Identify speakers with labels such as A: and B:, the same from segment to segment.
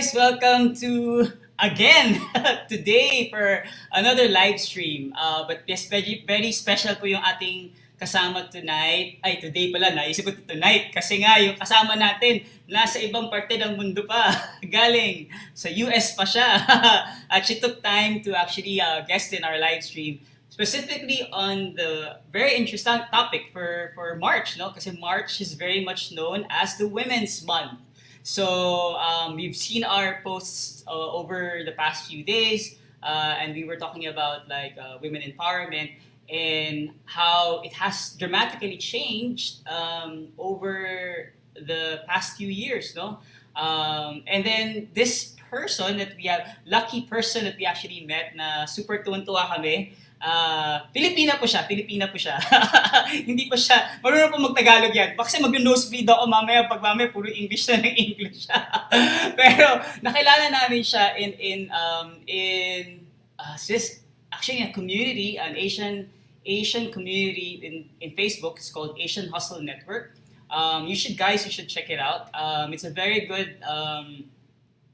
A: Guys? Welcome to again today for another live stream. Uh, but yes, very, very special po yung ating kasama tonight. Ay, today pala, naisip ko tonight. Kasi nga, yung kasama natin, nasa ibang parte ng mundo pa. Galing sa US pa siya. At she took time to actually uh, guest in our live stream. Specifically on the very interesting topic for, for March, no? Kasi March is very much known as the Women's Month. So um, we've seen our posts uh, over the past few days, uh, and we were talking about like uh, women empowerment and how it has dramatically changed um, over the past few years, no? Um, and then this person that we have, lucky person that we actually met na super tuwan-tuwa kami, uh, Pilipina po siya, Pilipina po siya. Hindi po siya, marunong po mag-Tagalog yan. Kasi mag-nosebleed ako mamaya pag mamaya puro English na ng English siya. Pero nakilala namin siya in, in, um, in, uh, this, actually a community, an Asian, Asian community in, in Facebook. It's called Asian Hustle Network. Um, you should, guys, you should check it out. Um, it's a very good um,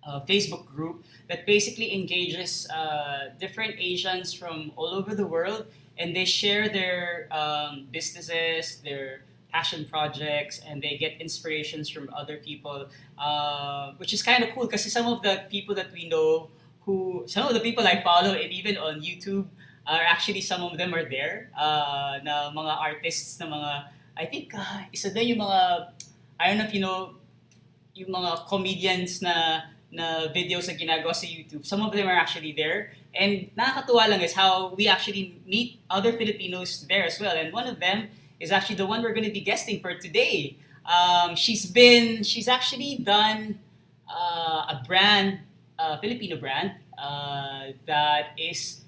A: uh, Facebook group that basically engages uh, different Asians from all over the world, and they share their um, businesses, their passion projects, and they get inspirations from other people, uh, which is kind of cool because some of the people that we know, who some of the people I follow, and even on YouTube, are actually some of them are there. Uh, na mga artists na mga I think uh, isa yung mga I don't know if you know yung mga comedians na na videos na ginagawa sa YouTube. Some of them are actually there. And nakakatuwa lang is how we actually meet other Filipinos there as well. And one of them is actually the one we're going to be guesting for today. Um, she's been, she's actually done uh, a brand, a Filipino brand, uh, that is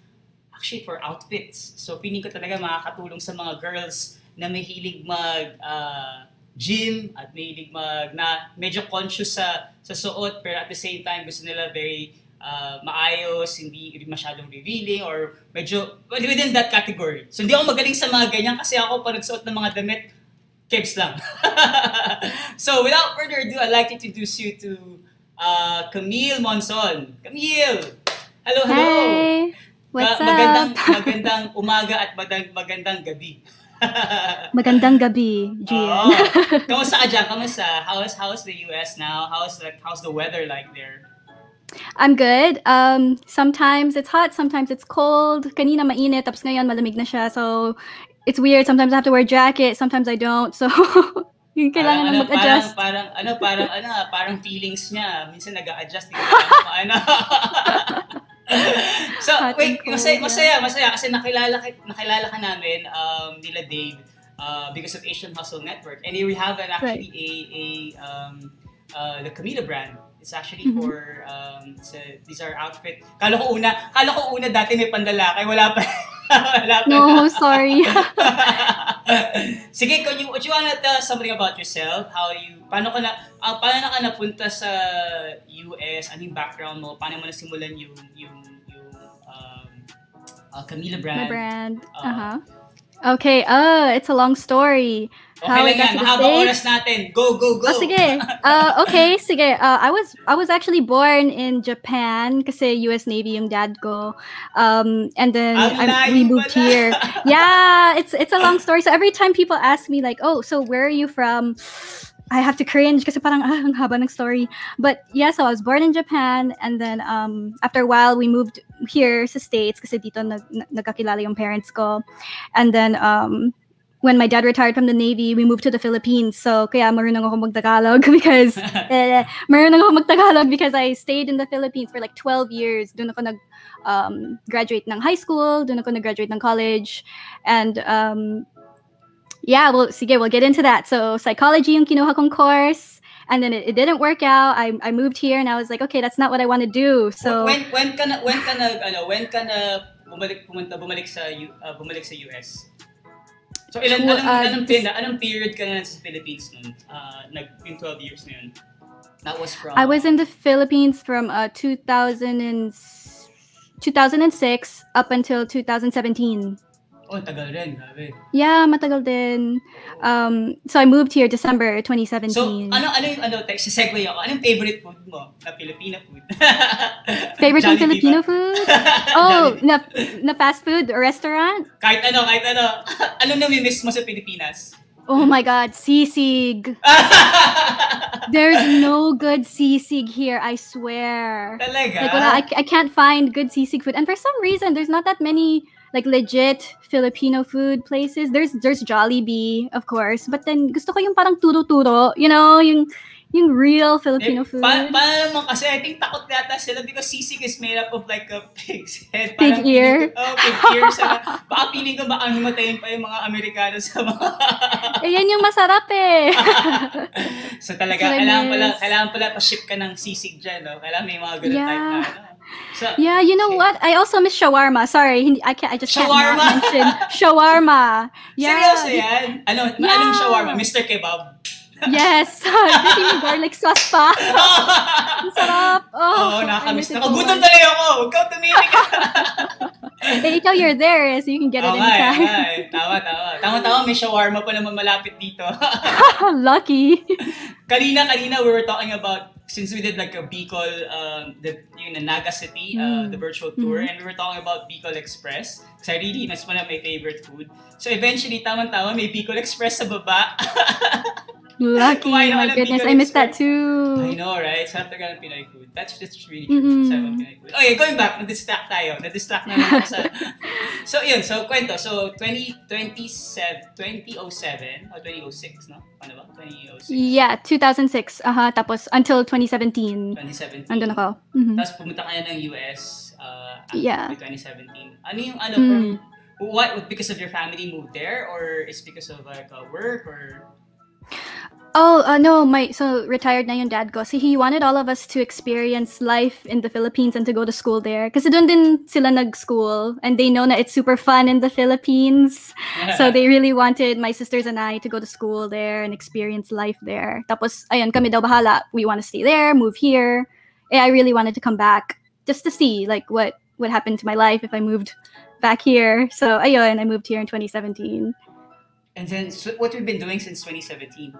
A: actually for outfits. So piling ko talaga makakatulong sa mga girls na may hilig mag uh, gym at mahilig mag na medyo conscious sa sa suot pero at the same time gusto nila very uh, maayos, hindi masyadong revealing or medyo within that category. So hindi ako magaling sa mga ganyan kasi ako pag nagsuot ng mga damit, kebs lang. so without further ado, I'd like to introduce you to uh, Camille Monson. Camille! Hello, hello!
B: Hi! What's
A: Ma- magandang,
B: up?
A: magandang umaga at magandang, magandang gabi.
B: Magandang gabi,
A: Oo.
B: Gian.
A: Kamusta ka dyan? Kamusta? How's, how's the US now? How's, like, how's the weather like there?
B: I'm good. Um, sometimes it's hot, sometimes it's cold. Kanina mainit, tapos ngayon malamig na siya. So, it's weird. Sometimes I have to wear a jacket, sometimes I don't. So, yung kailangan
A: ano,
B: na mag-adjust.
A: Parang, parang, ano, parang, ano, parang feelings niya. Minsan nag-a-adjust. Hindi ko ano. so, wait, masaya, masaya, masaya. Kasi nakilala, ki- nakilala ka namin, um, nila Dave, uh, because of Asian Hustle Network. And we have an actually a, a, um, uh, the Camila brand. It's actually
B: Mhm.
A: for, um, sa, these are outfit. Kala ko una, kala ko una dati may pandalakay. Wala pa. Wala pa.
B: No, sorry.
A: Sige, can you, would you wanna tell something about yourself? How you, paano ka na, ah, paano na ka napunta sa US? Anong background mo? Paano mo nasimulan yung, yung, yung, um, uh, Camila brand?
B: My brand.
A: Uh,
B: Uh-huh. Okay, uh, it's a long story.
A: Okay lang yan.
B: to the
A: Mahabang oras natin. Go, go, go.
B: Oh, sige. Uh, okay, sige. Uh, I was I was actually born in Japan kasi US Navy yung dad ko. Um, and then I, we moved here. Yeah, it's it's a long story. So every time people ask me like, "Oh, so where are you from?" I have to cringe kasi parang ah, ang haba ng story. But yeah, so I was born in Japan and then um, after a while we moved here sa States kasi dito nag- nagkakilala yung parents ko. And then um, when my dad retired from the Navy, we moved to the Philippines. So kaya marunong ako mag-Tagalog because eh, marunong ako mag-Tagalog because I stayed in the Philippines for like 12 years. Doon ako nag um, graduate ng high school, doon ako nag-graduate ng college. And um, yeah, well, sige, we'll get into that. So psychology yung kinuha kong course. And then it, it didn't work out. I, I moved here and I was like, okay, that's not what I want to do. So
A: when, when ka na, when ka na, ano, when ka na bumalik, pumunta, bumalik sa, U- uh, bumalik sa US? So, ilan,
B: Well,
A: anong,
B: uh,
A: anong, pin, anong period ka na sa Philippines nun? Uh, nag, yung 12 years na yun. That was from...
B: I was in the Philippines from uh, 2000 and 2006 up until 2017.
A: Oh, tagal rin, grabe.
B: Yeah, matagal din. Um, so I moved here December 2017.
A: So, ano ano yung ano, text si segue ako. Anong favorite food mo na Filipino food?
B: Favorite kong Filipino food? Oh, na, na fast food or restaurant?
A: kahit ano, kahit ano. ano nami-miss mo sa Pilipinas?
B: Oh my God, sisig. There's no good sisig here, I swear.
A: Talaga?
B: Like, wala, I, I can't find good sisig food. And for some reason, there's not that many like legit Filipino food places. There's there's Jollibee, of course, but then gusto ko yung parang turo-turo, you know, yung yung real Filipino
A: Eh,
B: food.
A: Pa- paano naman kasi I think takot yata sila because sisig is made up of like a pig's head.
B: Pig
A: Parang
B: ear.
A: feeling ko- Oh, pig ear. Saka, baka piling ko baka himatayin pa yung mga Amerikano sa mga...
B: eh, yan yung masarap eh.
A: so talaga,
B: I
A: kailangan pala, kailangan pala pa-ship ka ng sisig dyan, no? Kailangan may mga ganun type na,
B: Yeah.
A: ano. So,
B: yeah, you know what? I also miss shawarma. Sorry, I can't. I just can't
A: Shawarma?
B: not mention shawarma. Yeah.
A: seryoso yan? Ano,
B: Yeah.
A: anong shawarma? Mr. Kebab?
B: Yes. Kasi yung garlic sauce pa. Ang sarap.
A: Oo,
B: Oh,
A: nakakamiss
B: I
A: na.
B: it
A: Gutom talaga ako. Huwag kang tumimik.
B: Eh, ikaw, you're there, so you can get it
A: Oo nga, eh,
B: anytime.
A: eh. Tama, tama. Tama-tama, may shawarma pa naman malapit dito.
B: Lucky.
A: kanina, kanina, we were talking about, since we did like a Bicol, um, the, yung na Naga City, uh,
B: Mm.
A: the virtual tour,
B: Mhm.
A: and we were talking about Bicol Express. Because I really, that's one of my favorite food. So eventually, tama-tama, may Bicol Express sa baba.
B: Lucky.
A: Kumain
B: My goodness, I missed that
A: Express. I
B: too.
A: know, right? Sarap talaga ng Pinoy food. That's just really true.
B: Mm-mm.
A: Sarap ng Pinoy food. Okay, going back, na-distract tayo. Na-distract na ako sa... so, yun. So, kwento. So, 2027, 2007, o 2006, no? Ano ba? 2006,
B: Yeah, 2006. Aha, tapos until 2017.
A: 2017.
B: Andun ako. Mhm.
A: Tapos pumunta ka na ng US uh, after
B: Yeah.
A: 2017. Ano yung ano,
B: Mm.
A: from, what, because of your family moved there? Or is because of like uh, work? Or
B: Oh, uh, no, my so retired na yung dad ko. So he wanted all of us to experience life in the Philippines and to go to school there. Kasi doon din sila nag-school and they know na it's super fun in the Philippines. so they really wanted my sisters and I to go to school there and experience life there. Tapos, ayun, kami daw bahala. We want to stay there, move here. Eh, I really wanted to come back just to see like what would happen to my life if I moved back here. So, ayun, I moved here in 2017.
A: And then, so what we've been doing since 2017?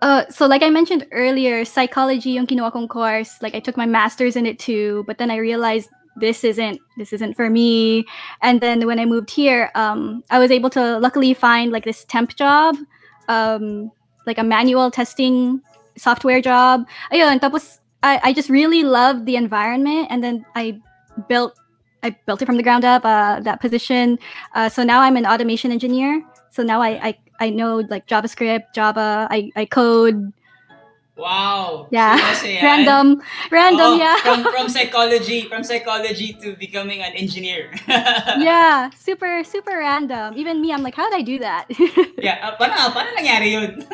B: Uh, so like I mentioned earlier, psychology yung kinuha kong course. Like I took my master's in it too, but then I realized this isn't this isn't for me. And then when I moved here, um, I was able to luckily find like this temp job, um, like a manual testing software job. Ayun, tapos I, I just really loved the environment, and then I built I built it from the ground up. Uh, that position. Uh, so now I'm an automation engineer. So now I, I I know like JavaScript, Java. I I code.
A: Wow!
B: Yeah.
A: Yan?
B: Random, random,
A: Oo,
B: yeah.
A: From, from psychology, from psychology to becoming an engineer.
B: yeah, super, super random. Even me, I'm like, how did I do that?
A: yeah. Uh, paano, paano nangyari yun?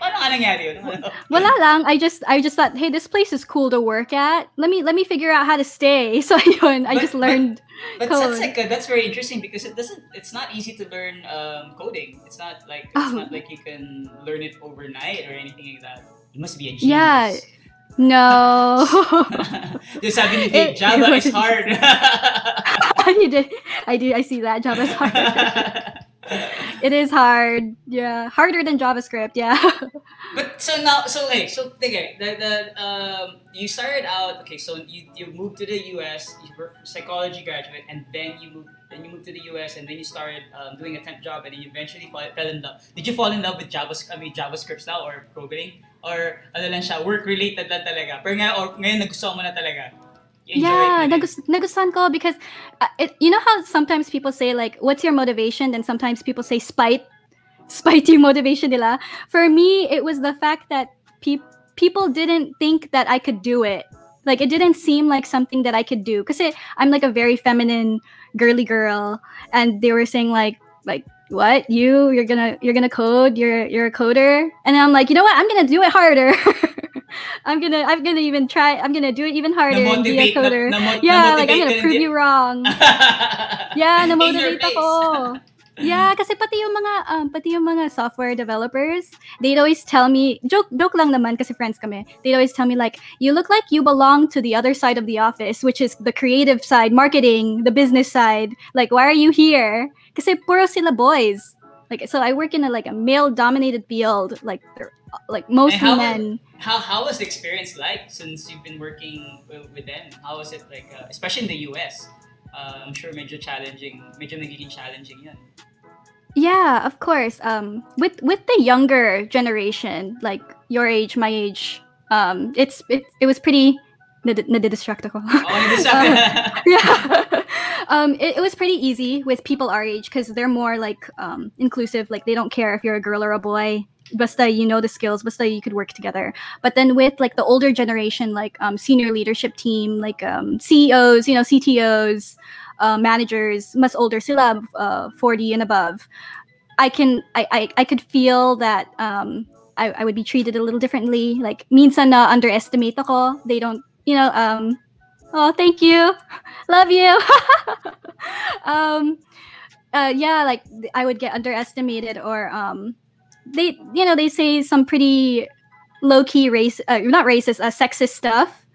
A: Paano nga nangyari yun?
B: Wala lang. I just, I just thought, hey, this place is cool to work at. Let me, let me figure out how to stay. So yun, I
A: But-
B: just
A: but-
B: learned.
A: But
B: Code.
A: that's like uh, that's very interesting because it doesn't. It's not easy to learn um, coding. It's not like it's
B: Oh.
A: not like you can learn it overnight or anything like that. You must be a genius.
B: Yeah. No.
A: Just sabi ni Dave,
B: It-
A: Java
B: it
A: is hard.
B: you did. I do. I see that. Java is hard. It is hard. Yeah, harder than JavaScript. Yeah.
A: But so now, so okay, so okay, the, the um, you started out okay. So you you moved to the U.S. You were psychology graduate, and then you moved then you moved to the U.S. and then you started um, doing a temp job, and then you eventually fall, fell in love. Did you fall in love with JavaScript? I mean JavaScript now or programming or ano lang siya work related lang talaga? Pero ngayon or ngayon nagustuhan mo na talaga.
B: Yeah, nagus- nagustuhan ko because uh, it, you know how sometimes people say like, "What's your motivation?" Then sometimes people say spite, spite yung motivation nila. For me, it was the fact that peop- people didn't think that I could do it. Like it didn't seem like something that I could do. Because I'm like a very feminine, girly girl, and they were saying like, like what? You? You're gonna you're gonna code? You're you're a coder? And i'm like you know what? I'm gonna do it harder i'm gonna i'm gonna even try i'm gonna do it even harder and be a coder
A: na, na,
B: yeah, like
A: na-motivate
B: I'm gonna prove you wrong. Yeah, na-motivate ako. Yeah, kasi pati yung mga um, pati yung mga software developers, they'd always tell me, joke joke lang naman kasi friends kami. They'd always tell me like, you look like you belong to the other side of the office, which is the creative side, marketing, the business side. Like, why are you here? Kasi puro sila boys. Like, so I work in a like a male dominated field, like like mostly
A: how-
B: men.
A: How how was the experience like since you've been working with, with them? How was it like, uh, especially in the US? Uh, I'm sure major challenging, major nagiging challenging yun.
B: Yeah, of course. Um, with with the younger generation, like your age, my age, um, it's it, it was pretty. Nad- nadidistract ako.
A: Oh, sa-
B: yeah. um, it, it was pretty easy with people our age because they're more like um, inclusive. Like they don't care if you're a girl or a boy. Basta you know the skills, basta you could work together. But then with like the older generation, like um, senior leadership team, like um, CEOs, you know, CTOs, uh, managers, mas older sila, uh, 40 and above. I can, I, I, I could feel that um, I, I would be treated a little differently. Like minsan na underestimate ako. They don't, you know, um, oh, thank you, love you. um, uh, yeah, like I would get underestimated or um, they, you know, they say some pretty low key race, uh, not racist, uh, sexist stuff.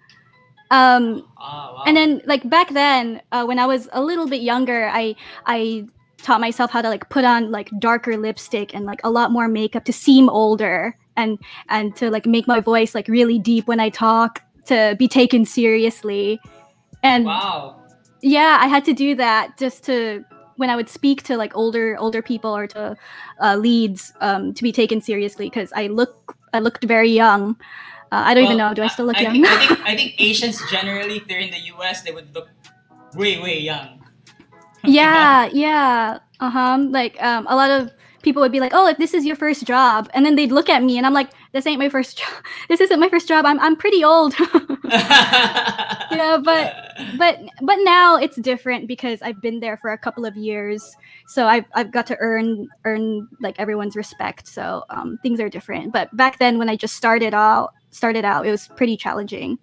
B: Um,
A: Ah, wow.
B: and then like back then uh, when i was a little bit younger i i taught myself how to like put on like darker lipstick and like a lot more makeup to seem older and and to like make my voice like really deep when i talk to be taken seriously and
A: wow.
B: yeah i had to do that just to when i would speak to like older older people or to uh, leads um, to be taken seriously because i look i looked very young uh, i don't even know do i still look
A: I
B: young
A: Think, I, think, I think Asians generally, if they're in the US, they would look way, way young.
B: yeah yeah uh-huh like um a lot of people would be like oh if this is your first job and then they'd look at me and i'm like this ain't my first job this isn't my first job i'm, I'm pretty old
A: yeah,
B: but- but but now it's different because i've been there for a couple of years so i've, I've got to earn earn like everyone's respect so um, things are different but back then when i just started out started out it was pretty challenging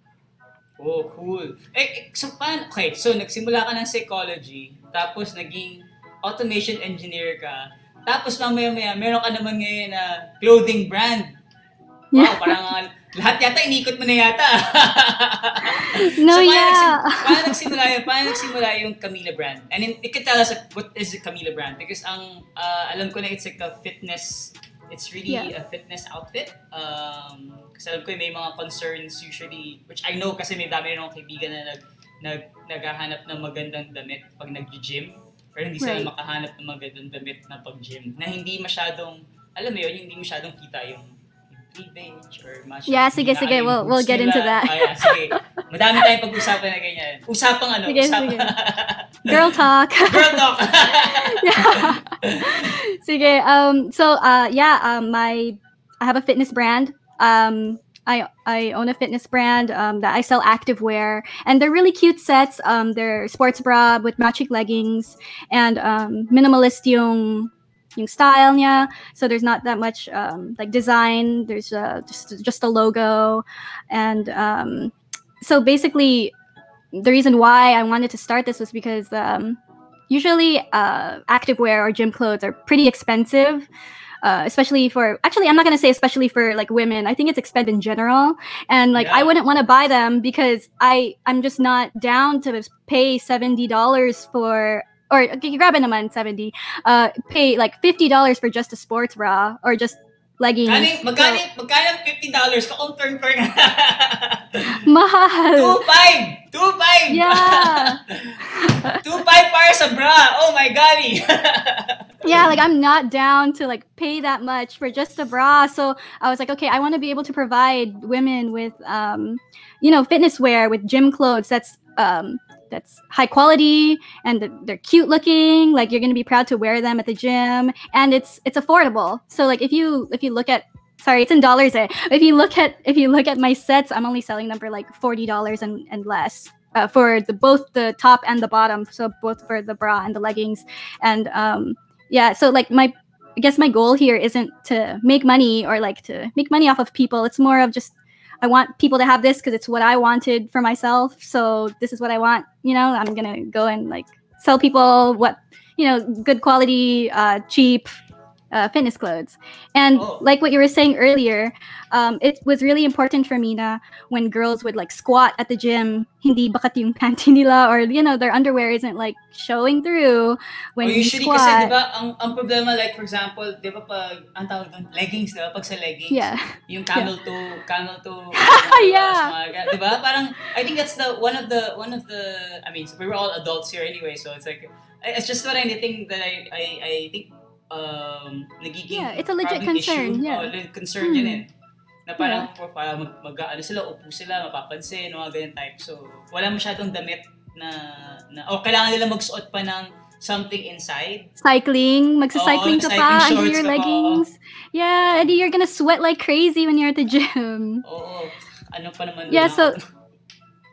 A: Oh, cool. Eh, eh, so paano? Okay, so nagsimula ka ng psychology, tapos naging automation engineer ka, tapos mamaya-maya, meron ka naman ngayon na clothing brand. Wow,
B: Yeah.
A: parang uh, lahat yata inikot mo na yata.
B: no
A: so, paano,
B: yeah
A: nagsim- paano nagsimula yun? Paano nagsimula yung Camila brand? And then, you can tell us like, what is the Camila brand? Because ang, uh, alam ko na it's like a fitness, it's really
B: Yeah.
A: a fitness outfit. Um, kasi alam ko may mga concerns usually, which I know kasi may dami rin akong kaibigan na nag, nag, naghahanap ng magandang damit pag nag-gym. Pero hindi sila
B: Right.
A: makahanap ng magandang damit na pag-gym. Na hindi masyadong, alam mo yun, hindi masyadong kita yung cleavage or masyadong
B: Yeah, sige,
A: hindi
B: sige, we'll- we'll get into that.
A: Ah, yeah, sige. Madami tayong pag-usapan na ganyan. Usapang ano,
B: Sige,
A: usapang...
B: sige. girl talk
A: Girl talk!
B: yeah. Sige, um, so uh, yeah, um, my I have a fitness brand. Um, I I own a fitness brand um, that I sell activewear, and they're really cute sets. Um, they're sports bra with matching leggings and um, minimalist yung style niya. So there's not that much um, like design. There's uh, just just a logo, and um, so basically, the reason why I wanted to start this was because um, usually uh, activewear or gym clothes are pretty expensive. Uh, especially for actually i'm not going to say especially for like women i think it's expensive in general and like i wouldn't want to buy them because i i'm just not down to pay $70 for or okay, you grab it naman 70 uh pay like $50 for just a sports bra or just leggings
A: Kani, magkano, magkano $50? Ka-confirm ko nga.
B: mahal
A: 2.5! 2.5!
B: yeah
A: 2.5 para sa bra! Oh my golly!
B: yeah like i'm not down to like pay that much for just a bra so i was like okay i want to be able to provide women with um you know fitness wear with gym clothes that's um that's high quality and they're cute looking like you're going to be proud to wear them at the gym and it's it's affordable. So like if you if you look at sorry it's in dollars eh? if you look at if you look at my sets i'm only selling them for like $40 and, and less uh, for the both the top and the bottom so both for the bra and the leggings. And um yeah so like my i guess my goal here isn't to make money or like to make money off of people. It's more of just i want people to have this because it's what i wanted for myself so this is what i want you know? I'm gonna go and like sell people what you know, good quality, uh, cheap uh, fitness clothes. And
A: Oh.
B: like what you were saying earlier, um, it was really important for me na when girls would like squat at the gym, hindi bakat yung panty nila or you know their underwear isn't like showing through when
A: o
B: you
A: usually
B: squat.
A: kasi, di ba, ang, ang problema, like, for example, di ba pag, ang tawag doon, leggings, di ba? Pag sa leggings,
B: Yeah.
A: yung camel toe, camel toe,
B: Yeah.
A: mga ga- di ba? Parang, I think that's the, one of the, one of the, I mean, we were all adults here anyway, so it's like, it's just what I think that I, I, I think, um, nagiging
B: Yeah, it's a legit concern,
A: issue.
B: yeah.
A: Oh, concern yun
B: Hmm.
A: eh. Na parang, for, parang mag, mag, ano sila, upo sila, mapapansin, mga ganyan type. So, wala masyadong damit na, na o kailangan nila magsuot pa ng something inside.
B: cycling, magsa-cycling
A: Oo,
B: ka pa under
A: shorts
B: your
A: pa,
B: leggings. Yeah, and you're gonna sweat like crazy when you're at the gym.
A: Oo. Ano pa naman
B: Yeah, so-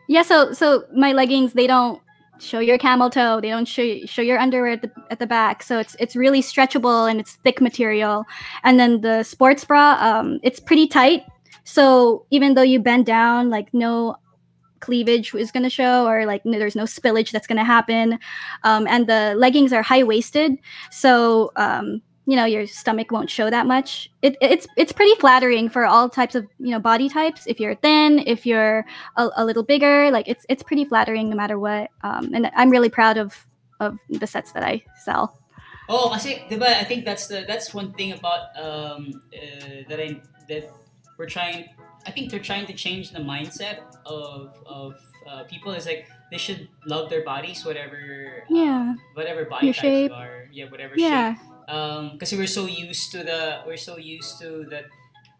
B: Yeah, so so my leggings they don't show your camel toe. They don't show show your underwear at the at the back. So it's it's really stretchable and it's thick material. And then the sports bra, um, it's pretty tight. So even though you bend down, like no cleavage is going to show or like no, there's no spillage that's going to happen um, and the leggings are high waisted so um, you know your stomach won't show that much it, it's it's pretty flattering for all types of you know body types if you're thin if you're a, a little bigger like it's it's pretty flattering no matter what um, and i'm really proud of of the sets that i sell
A: Oo, kasi 'di ba, I think that's the that's one thing about um uh, that I that we're trying I think they're trying to change the mindset of of uh, people is like they should love their bodies whatever
B: yeah
A: whatever body
B: Your
A: types
B: shape.
A: are. Yeah, whatever
B: yeah
A: shape. Um kasi we're so used to the we're so used to that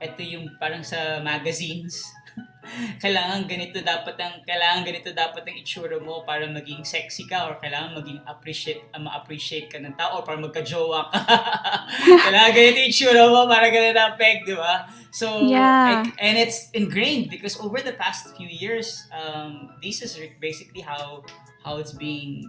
A: ito yung parang sa magazines kailangan ganito dapat ang kailangan ganito dapat ang itsura mo para maging sexy ka or kailangan maging appreciate uh, ma-appreciate ka ng tao or para magka-jowa ka. kailangan ganito itsura mo para ganito ang peg, di ba? So,
B: Yeah.
A: I- and it's ingrained because over the past few years, um, this is basically how how it's being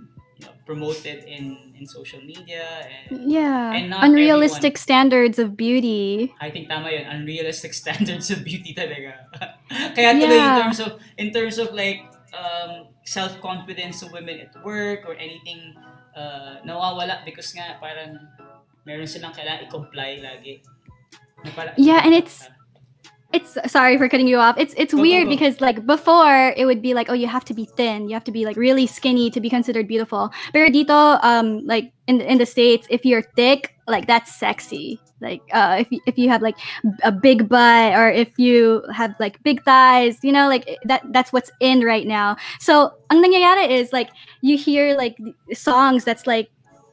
A: promoted in in social media and
B: yeah
A: And not
B: unrealistic standards of beauty
A: I think tama yun, unrealistic standards of beauty talaga. Kaya tuloy in terms of in terms of like um, self-confidence of women at work or anything uh, nawawala because nga parang meron silang kailangan i-comply lagi. Na parang-
B: Yeah, and it's- it's sorry for cutting you off. It's it's
A: Go, go,
B: weird
A: go.
B: because like before it would be like oh you have to be thin, you have to be like really skinny to be considered beautiful. Pero dito um like in in the states if you're thick like that's sexy. Like uh if you, if you have like a big butt or if you have like big thighs, you know like that that's what's in right now. So ang nangyayari is like you hear like songs that's like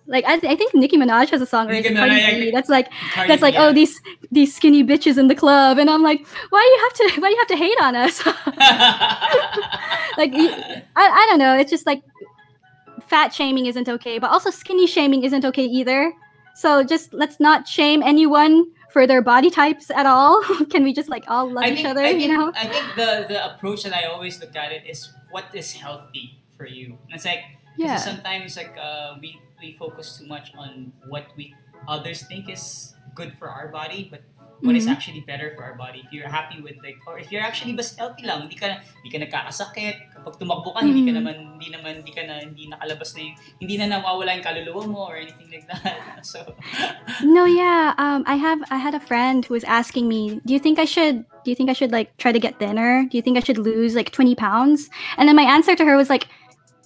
B: like I, th- I think Nicki Minaj has a song or is Cardi B that's like
A: Cardi
B: that's like
A: yeah.
B: oh these these skinny bitches in the club and i'm like why do you have to why do you have to hate on us? Like I, I don't know it's just like fat shaming isn't okay but also skinny shaming isn't okay either. So just let's not shame anyone for their body types at all. Can we just like all love
A: I
B: each other
A: think,
B: you know?
A: I think the the approach that I always look at it is what is healthy for you. And it's like
B: yeah.
A: sometimes like uh, we we focus too much on what we others think is good for our body, but what is
B: Mhm.
A: actually better for our body. If you're happy with like or if you're actually bas healthy lang, hindi ka hindi ka nagkakasakit. Kapag tumakbo ka, hindi ka
B: Mhm.
A: naman hindi naman hindi ka na hindi nakalabas na yung, hindi na nawawala yung kaluluwa mo or anything like that. So
B: no yeah um i have i had a friend who was asking me do you think i should do you think i should like try to get thinner do you think i should lose like 20 pounds and then my answer to her was like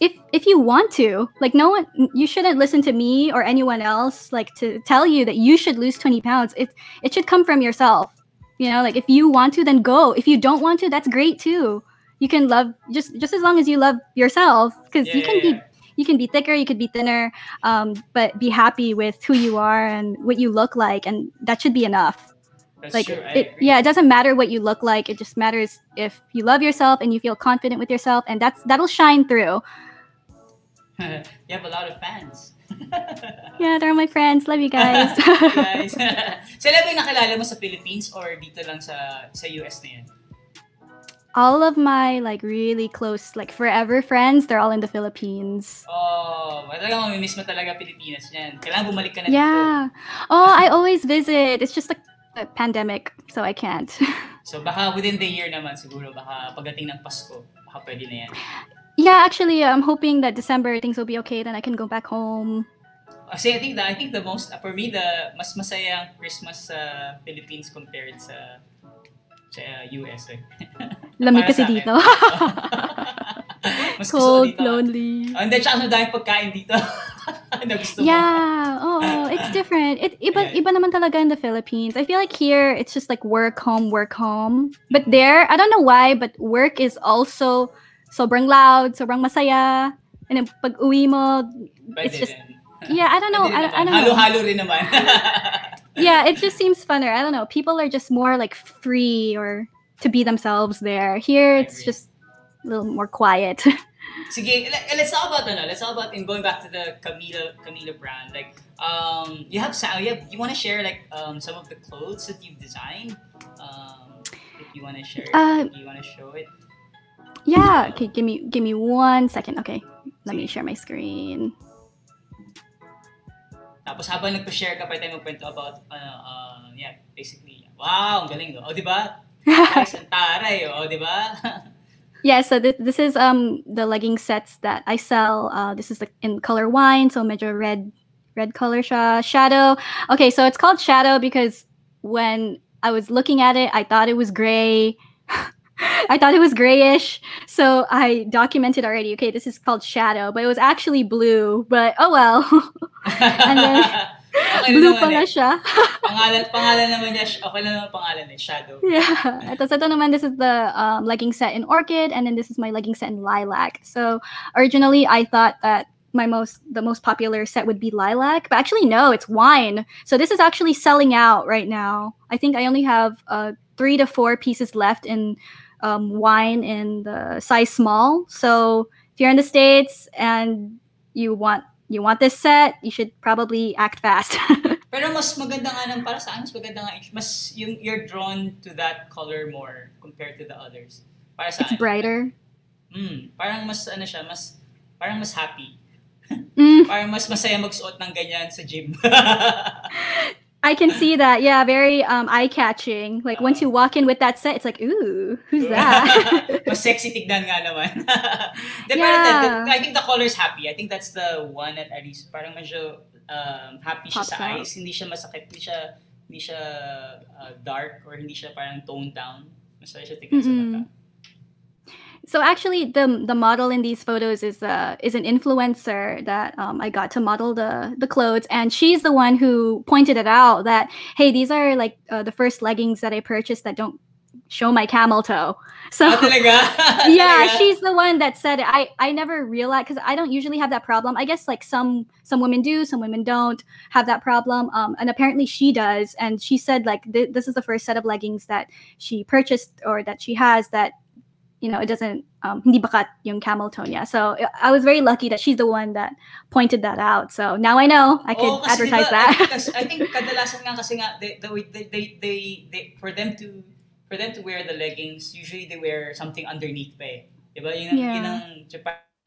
B: if if you want to like no one you shouldn't listen to me or anyone else like to tell you that you should lose 20 pounds. It it should come from yourself. You know like if you want to then go. If you don't want to that's great too. You can love just just as long as you love yourself because you can
A: yeah,
B: be you can be thicker you could be thinner um, but be happy with who you are and what you look like and that should be enough.
A: That's
B: like
A: true.
B: It, yeah it doesn't matter what you look like. It just matters if you love yourself and you feel confident with yourself and that's that'll shine through
A: you have a lot of fans.
B: yeah they're my friends love you guys
A: guys. Sila ba yung nakilala mo sa Philippines or dito lang sa sa US na yan?
B: all of my like really close like forever friends they're all in the philippines
A: Oh, talagang mamimiss mo talaga Pilipinas yan. Kailangan bumalik ka na dito.
B: yeah oh i always visit it's just like a pandemic so i can't
A: So baka within the year naman siguro, baka pagdating ng Pasko, baka pwede na yan.
B: Yeah actually i'm hoping that december things will be okay then i can go back home
A: Kasi I think the, I think the most, for me, the mas masaya ang Christmas sa Philippines compared sa sa US eh.
B: Lamig kasi dito.
A: Mas
B: Cold,
A: dito.
B: lonely.
A: Oh, hindi, tsaka madaming pagkain dito. na gusto mo.
B: Yeah, oh, it's different. It iba
A: Yeah.
B: iba naman talaga in the Philippines. I feel like here it's just like work home, work home. But there, I don't know why, but work is also sobrang loud, sobrang masaya. And then pag uwi mo,
A: Pwede
B: it's just yeah, I don't know. I, I don't know.
A: Halo-halo rin naman.
B: Yeah, it just seems funner. I don't know. People are just more like free or to be themselves there. Here it's just a little more quiet.
A: Sige, let- let's talk about ano, let's talk about in going back to the Camila Camila brand. Like, um, you have you, have, you want to share like um some of the clothes that you've designed. Um, if you want to share,
B: Uh,
A: if you want to show it.
B: Yeah. Okay, give me give me one second. Okay. Let me share my screen.
A: Tapos habang nagpo-share ka, pwede tayo magkwento about, ano, uh, yeah, basically, wow, ang galing, no? O, di ba? Guys, ang taray, o, di ba?
B: Yeah, so this, this is um the legging sets that I sell. Uh, this is like in color wine, so major red red color siya. Shadow. Okay, so it's called shadow because when I was looking at it, I thought it was gray. I thought it was grayish, so I documented already. Okay, this is called shadow, but it was actually blue. But oh well, And then, blue
A: naman
B: pala
A: eh.
B: siya.
A: Pangalan, pangalan naman niya, okay lang naman pangalan eh, Shadow.
B: Yeah. Tapos ito naman, this is the um, legging set in orchid, and then this is my legging set in lilac. So originally, I thought that my most the most popular set would be lilac, but actually no, it's wine. So this is actually selling out right now. I think I only have uh, three to four pieces left in um, wine in the size small. So if you're in the states and you want you want this set, you should probably act fast.
A: Pero mas maganda nga nang para sa akin, mas maganda nga, mas yung you're drawn to that color more compared to the others. Para sa
B: it's
A: akin.
B: brighter.
A: Mm, parang mas ano siya, mas parang mas happy.
B: Mm.
A: Parang mas masaya magsuot ng ganyan sa gym.
B: I can see that. Yeah, very um eye catching. Like once you walk in with that set, it's like, ooh, who's that?
A: mas sexy tignan nga naman. De,
B: Yeah.
A: parang the- I think the color's happy. I think that's the one that at least parang medyo um, happy siya
B: Pops
A: sa
B: out.
A: eyes. Hindi siya masakit, hindi siya hindi siya uh, dark or hindi siya parang toned down. Masaya siya tignan sa
B: Mm-mm.
A: mata.
B: So actually, the the model in these photos is uh is an influencer that um, I got to model the the clothes, and she's the one who pointed it out that hey, these are like uh, the first leggings that I purchased that don't show my camel toe. So
A: Ah,
B: yeah she's the one that said it. I i never realized because i don't usually have that problem. I guess like some some women do some women don't have that problem. Um and apparently she does. And she said like th- this is the first set of leggings that she purchased or that she has that you know it doesn't um hindi bakat yung camel toe niya. so i was very lucky that she's the one that pointed that out so now i know i could
A: Oo, kasi
B: advertise
A: diba,
B: that
A: I think, kasi, I think kadalasan nga kasi nga they, they, they, they, they, for them to for them to wear the leggings, usually they wear something underneath pa eh. Diba? Yun ang,
B: Yeah.
A: yun ang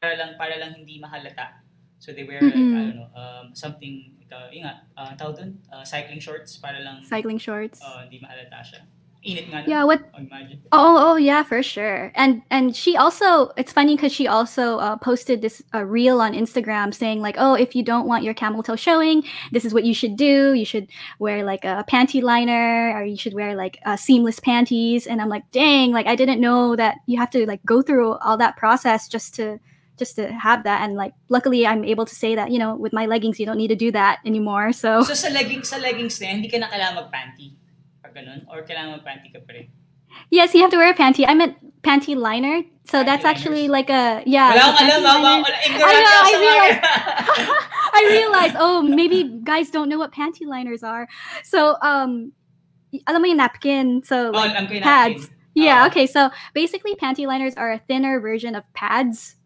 A: para lang para lang hindi mahalata. So they wear
B: Mm-mm.
A: like I don't know, um, something uh, yun nga, uh, tawag dun, uh, cycling shorts para lang
B: cycling shorts
A: uh, hindi mahalata siya. Init nga
B: yeah what
A: Oh.
B: Oh, yeah, for sure. And and she also it's funny because she also uh, posted this uh, reel on Instagram saying like, oh, if you don't want your camel toe showing, this is what you should do. You should wear like a panty liner, or you should wear like uh, seamless panties. And I'm like, dang, like I didn't know that you have to like go through all that process just to just to have that. And like, luckily, I'm able to say that you know with my leggings, you don't need to do that anymore. So
A: So sa leggings sa leggings na hindi ka na kailangan mag-panty. Pag ganun? Or kailangan mag-panty ka pa rin?
B: yes, you have to wear a panty. I meant panty liner. So
A: Panty
B: that's
A: liners.
B: actually like a yeah.
A: Wala akong alam,
B: panty
A: ha?
B: liner.
A: Wala, ignorant
B: I know, I realized- I realized, oh, maybe guys don't know what panty liners are. So, um, alam mo yung napkin. So,
A: Oh,
B: like,
A: ko yung
B: pads. yeah,
A: Oo.
B: okay. So, basically, panty liners are a thinner version of pads.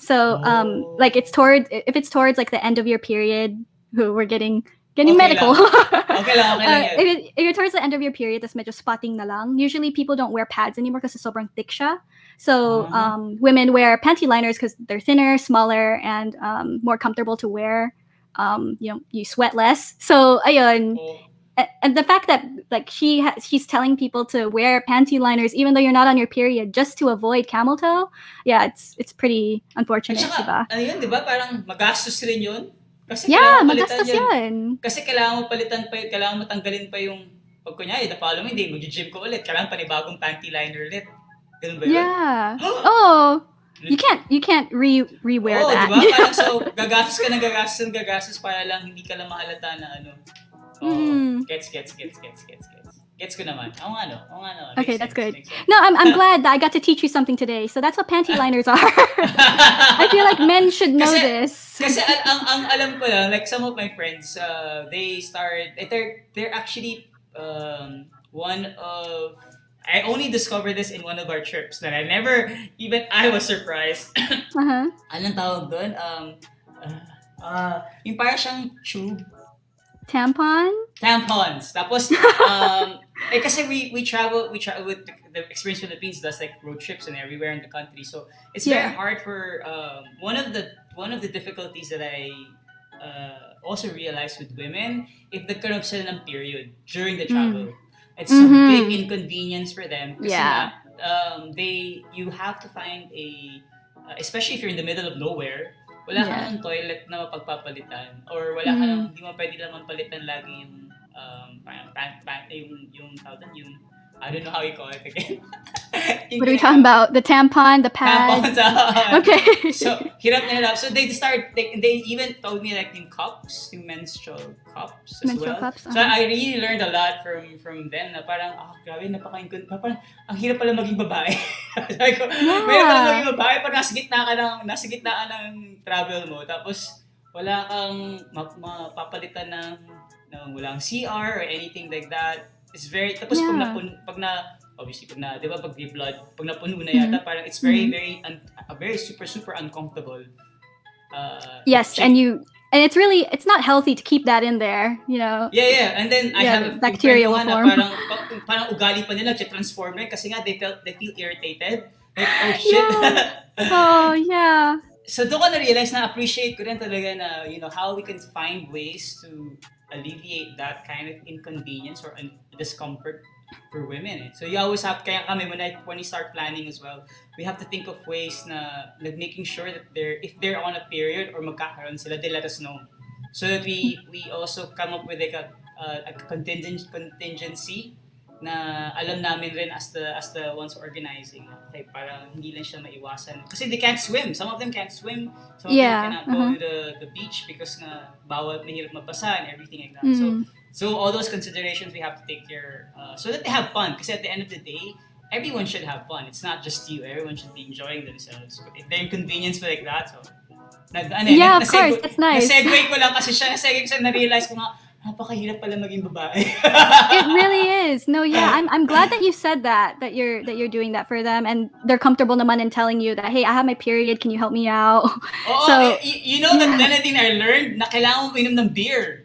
B: So, um,
A: Oh.
B: like it's towards if it's towards like the end of your period, who we're getting getting
A: Okay
B: medical.
A: Okay lang, okay lang
B: Uh, if, it, if you're towards the end of your period, tas medyo spotting na lang. Usually, people don't wear pads anymore kasi sobrang thick siya. So,
A: Ah.
B: um, women wear panty liners because they're thinner, smaller, and um, more comfortable to wear. Um, you know, you sweat less. So, ayun.
A: Oh.
B: A- And the fact that like she ha- she's telling people to wear panty liners even though you're not on your period just to avoid camel toe, yeah, it's it's pretty unfortunate, diba?
A: ano yun, di ba? Parang magastos rin yun. Kasi
B: Yeah, magastos
A: yun.
B: yun.
A: Kasi kailangan mo palitan pa yun, kailangan mo tanggalin pa yung, pag kunyari, the following day, mag-gym ko ulit, kailangan panibagong panty liner ulit. Ganun ba yun?
B: Yeah. Oh, you can't you can't re rewear
A: Oo,
B: that.
A: di ba? Parang so, gagastos ka ng gagastos ng gagastos para lang hindi ka lang mahalata na ano. Oo.
B: Mm.
A: Gets, gets, gets, gets, gets, gets. Gets ko naman. Oo nga, no? Oo nga, no?
B: Okay,
A: Makes
B: that's good. No, I'm I'm glad that I got to teach you something today. So that's what panty liners are. I feel like men should know
A: Kasi-
B: this.
A: Kasi ang, ang, ang alam ko lang, like some of my friends, uh, they started, eh, they're, they're actually um, one of, I only discovered this in one of our trips that I never, even I was surprised.
B: Uh-huh.
A: Anong tawag doon? Um, uh, uh, yung parang siyang tube,
B: Tampon?
A: tampons. Tapos, um, eh kasi we, we travel, we travel with the, the Experience Philippines does like road trips and everywhere in the country. So, it's very
B: Yeah.
A: hard for, um, one of the, one of the difficulties that I uh, also realized with women, if nagkaroon sila ng period during the travel, it's a
B: Mhm.
A: big inconvenience for them. Kasi
B: Yeah.
A: nga, um, they, you have to find a, uh, especially if you're in the middle of nowhere, wala ka
B: Yeah.
A: ng toilet na mapagpapalitan or wala ka
B: Mhm.
A: ng, hindi mo pwede naman palitan lagi yung um, parang pan, pan, yung, yung, tawag yung, I don't know how you call it again.
B: What are we talking about? The tampon, the pad.
A: Tampons. ah.
B: Okay.
A: So, hirap na hirap. So, they start, they, they even told me like yung cups, yung menstrual cups as
B: Menstrual
A: well.
B: cups,
A: So,
B: uh-huh.
A: I really learned a lot from from them na parang, oh, grabe, napaka Parang, ang hirap pala maging babae. Sabi ko,
B: Yeah.
A: mahirap pala maging babae pag nasa gitna ka ng, nasa gitna ka ng travel mo. Tapos, wala kang ma- mapapalitan ng, ng walang CR or anything like that. It's very, tapos pag,
B: Yeah.
A: napun, pag na, obviously, pag na, di ba, pag may blood, pag napuno na yata, parang it's very,
B: Mhm.
A: very, un, uh, very super, super uncomfortable. Uh,
B: Yes,
A: check-
B: and you and it's really it's not healthy to keep that in there, you know.
A: Yeah, yeah. And then I
B: Yeah,
A: have a few
B: bacteria
A: friend ko
B: will
A: nga na
B: form.
A: parang, pa- parang ugali pa nila, transform na yun kasi nga they felt, they feel irritated. Like, oh shit.
B: Oh, yeah.
A: So doon ko na-realize na appreciate ko rin talaga na, you know, how we can find ways to alleviate that kind of inconvenience or discomfort for women. So you always have, kaya kami when, I, when we start planning as well, we have to think of ways na, like making sure that they're, if they're on a period or magkakaroon sila, they let us know. So that we we also come up with like a, a contingent, contingency na alam namin rin as the as the ones organizing. Okay, parang hindi lang siya maiwasan. Kasi they can't swim. Some of them can't swim. Some of
B: Yeah,
A: them cannot go
B: uh-huh.
A: to the, the beach because nga bawal, mahirap mabasa and everything like that. So,
B: Mm.
A: so all those considerations we have to take care uh, so that they have fun. Kasi at the end of the day, everyone should have fun. It's not just you. Everyone should be enjoying themselves. If they're inconvenienced like that, so nag, ano,
B: Yeah,
A: nag-
B: of course. That's nice.
A: Na-segue ko lang kasi siya, na-segue ko siya, na-realize ko nga, napakahirap pala maging babae.
B: It really is. No, yeah, I'm I'm glad that you said that that you're that you're doing that for them and they're comfortable naman in telling you that hey, I have my period, can you help me out?
A: Oo,
B: So,
A: y- you know that
B: yeah.
A: another thing I learned na kailangan mo inom ng beer.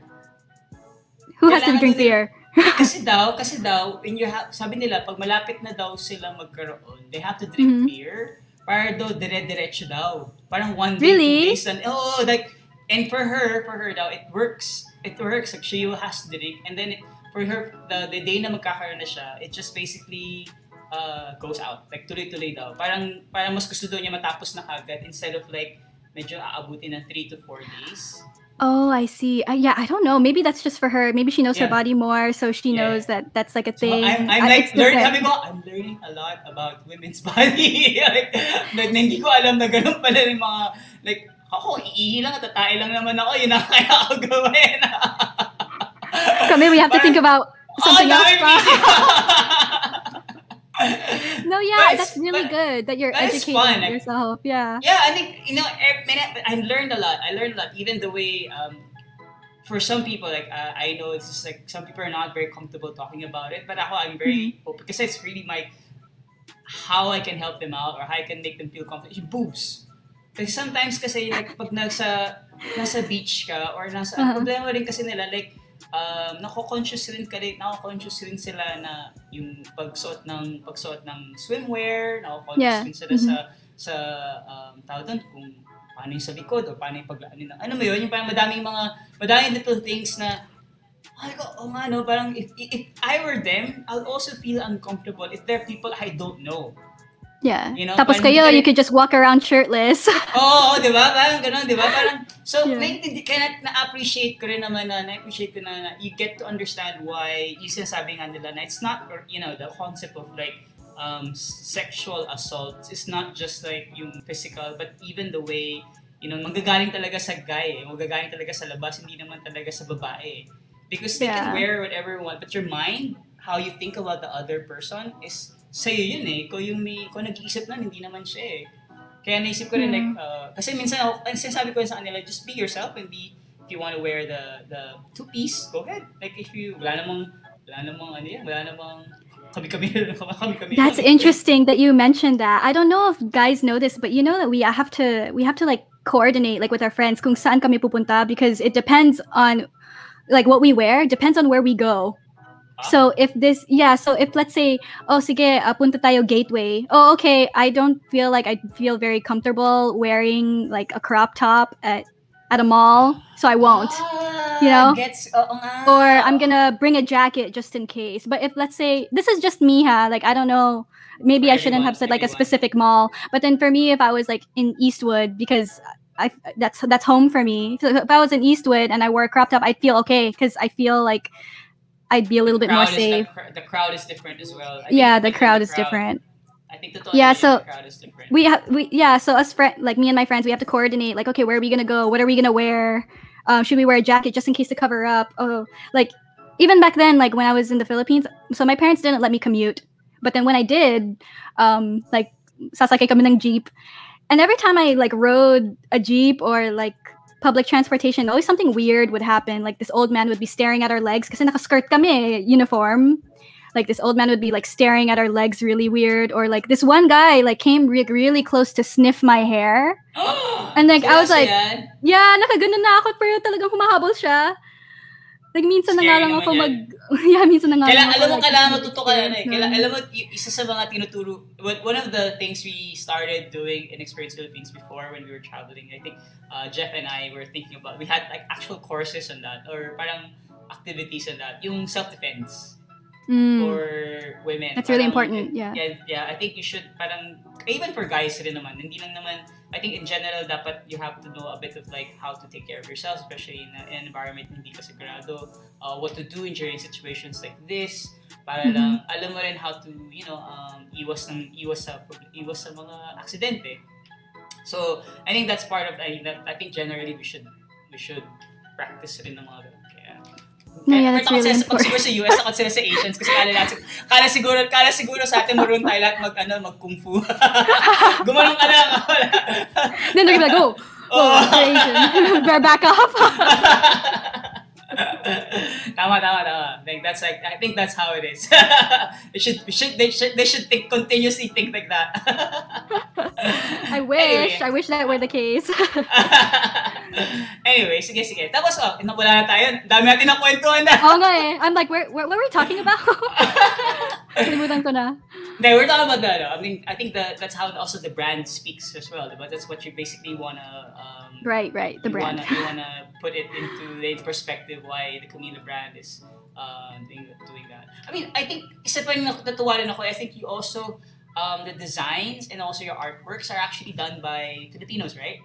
B: Who has to
A: Kailangan
B: drink
A: nila-
B: beer?
A: kasi daw, kasi daw, when you ha- sabi nila, pag malapit na daw sila magkaroon, they have to drink
B: Mhm.
A: beer para daw dire-diretso daw. Parang one day,
B: Really?
A: two days, and, oh, like, and for her, for her daw, it works. It works. Like, she has to drink. And then, for her, the, the day na magkakaroon na siya, it just basically uh, goes out. Like, tuloy-tuloy daw. Parang, parang mas gusto daw niya matapos na kagad instead of like, medyo aabutin ng 3 to 4 days.
B: Oh, I see. Uh, yeah, I don't know. Maybe that's just for her. Maybe she knows her
A: Yeah.
B: body more, so she
A: Yeah.
B: knows that that's like a
A: So
B: thing.
A: I'm, I'm
B: I-
A: like, learn,
B: different.
A: sabi ko, I'm learning a lot about women's body. like, na hindi ko alam na ganun pala yung mga, like, ako, iihi lang at tatae lang naman ako, yun ang kaya ako gawin.
B: So maybe we have to think about something
A: oh,
B: else. pa. no,
A: But
B: yeah,
A: it's-
B: that's really
A: but-
B: good that you're
A: but
B: educating
A: fun,
B: yourself. Yeah.
A: yeah, I think, you know, eh, I learned a lot. I learned a lot. Even the way, um, for some people, like, uh, I know it's just like, some people are not very comfortable talking about it, but ako, I'm very
B: Mm-hmm.
A: open, because it's really my, how I can help them out or how I can make them feel comfortable. Yung Kasi sometimes kasi like pag nasa nasa beach ka or nasa
B: Uh-huh.
A: problema rin kasi nila like um nako-conscious rin ka rin, nako-conscious rin sila na yung pagsuot ng pagsuot ng swimwear, nako-conscious
B: Yeah.
A: rin sila sa sa um tawag doon kung paano yung sa likod o paano yung paglaan nila. Ano mo yun? Yung parang madaming mga madaming little things na ay ko, oh nga no, parang if, if I were them, I'll also feel uncomfortable if there are people I don't know.
B: Yeah.
A: You know,
B: Tapos kayo, you could just walk around shirtless.
A: Oo, oh, di ba? Parang ganun, di ba? Parang, so,
B: Yeah.
A: hindi, kaya na- na-appreciate ko rin naman na, na-appreciate ko na, na you get to understand why yung sinasabi nga nila na it's not, or, you know, the concept of like, um, sexual assault is not just like yung physical, but even the way, you know, manggagaling talaga sa guy, eh. manggagaling talaga sa labas, hindi naman talaga sa babae. eh. Because they can
B: Yeah.
A: wear whatever you want, but your mind, how you think about the other person is sa'yo yun eh. Ikaw yung may, ikaw nag-iisip nun, hindi naman siya eh. Kaya naisip ko rin
B: Yeah.
A: like, uh, kasi minsan ako, ang sinasabi ko sa kanila, just be yourself and be, if you want to wear the the two-piece, go ahead. Like if you, wala namang, wala namang ano yan, wala namang kami-kami.
B: That's interesting that you mentioned that. I don't know if guys know this, but you know that we have to we have to like coordinate like with our friends kung saan kami pupunta because it depends on like what we wear depends on where we go.
A: Ah.
B: So if this yeah, so if let's say oh sige uh, punta tayo gateway. Oh okay, I don't feel like I feel very comfortable wearing like a crop top at at a mall, so I won't.
A: Ah,
B: You know?
A: Gets,
B: or I'm gonna bring a jacket just in case. But if let's say this is just me, ha, like I don't know, maybe I shouldn't have said like a specific mall. But then for me, if I was like in Eastwood, because I that's that's home for me. So if I was in Eastwood and I wore a crop top, I'd feel okay because I feel like I'd be a little bit more safe.
A: The, the crowd is different as well. I
B: Yeah,
A: the
B: the crowd is different.
A: I think the
B: Yeah,
A: yeah,
B: so
A: the crowd is different.
B: we have we yeah so us friend like me and my friends we have to coordinate like okay where are we gonna go what are we gonna wear um, should we wear a jacket just in case to cover up oh like even back then like when i was in the philippines so my parents didn't let me commute but then when i did um like sasakay kami ng jeep and every time i like rode a jeep or like public transportation always something weird would happen. Like this old man would be staring at our legs kasi nakaskirt kami uniform. Like this old man would be like staring at our legs really weird or like this one guy like came re- really close to sniff my hair. And, like, I was like,
A: yan?
B: yeah nakaganon na ako pero talagang humahabol siya like minsan na nga lang ako
A: yan.
B: mag yeah minsan na nga
A: Kailan,
B: lang ako
A: alam mo,
B: like,
A: kailangan matuto ka na eh.
B: nun.
A: alam mo, isa sa mga tinuturo, one of the things we started doing in Experience Philippines before when we were traveling, I think uh, Jeff and I were thinking about, we had like actual courses on that, or parang activities on that, yung self-defense
B: Mm,
A: for women.
B: that's really
A: Parang,
B: important yeah
A: Yeah, yeah, I think you should parang even for guys rin naman, hindi lang naman I think in general dapat you have to know a bit of like how to take care of yourself especially in, an environment hindi ka sigurado uh, what to do in during situations like this para
B: Mhm.
A: lang alam mo rin how to you know um, iwas ng iwas sa iwas sa mga aksidente. So, I think that's part of I, that I think generally we should we should practice rin ng mga
B: No, yeah, that's really
A: sa- pag siguro sa US, takot sila sa Asians kasi kala, natin, kala siguro, kala siguro sa atin marunong tayo lahat mag, ano, mag kung fu. Gumanong ka lang. wala.
B: then they're gonna like oh oh Asian bear back off
A: tama, tama, tama. Like, that's like, I think that's how it is. it should, should, they should, they should think, continuously think like that.
B: I wish I wish that were the case
A: anyway, sige, sige. Tapos, oh, wala na tayo. Dami natin na kwentuhan na.
B: oh nga eh I'm like where, where what were we talking about Kalimutan ko na
A: No, we're talking about that. I mean, I think that that's how also the brand speaks as well, but that's what you basically wanna, um,
B: right right the brand
A: Wanna, you wanna put it into the perspective why the Camila brand is uh, doing, doing that. I mean, I think, I think you also, um, the designs and also your artworks are actually done by Filipinos, right?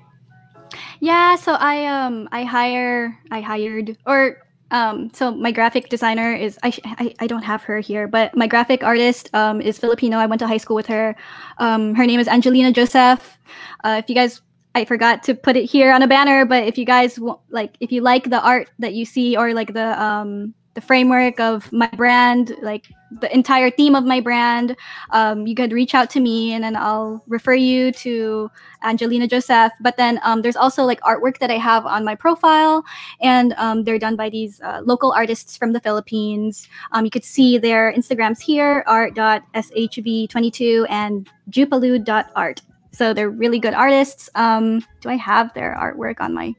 B: Yeah, so I um I hire I hired or um so my graphic designer is I, I I don't have her here, but my graphic artist um is Filipino. I went to high school with her. Um her name is Angelina Joseph. Uh, if you guys I forgot to put it here on a banner, but if you guys like if you like the art that you see or like the um the framework of my brand, like the entire theme of my brand, um, you could reach out to me and then I'll refer you to Angelina Joseph. But then um, there's also like artwork that I have on my profile, and um, they're done by these uh, local artists from the Philippines. Um, you could see their Instagrams here art.shv22 and jupalude.art. So they're really good artists. Um, do I have their artwork on my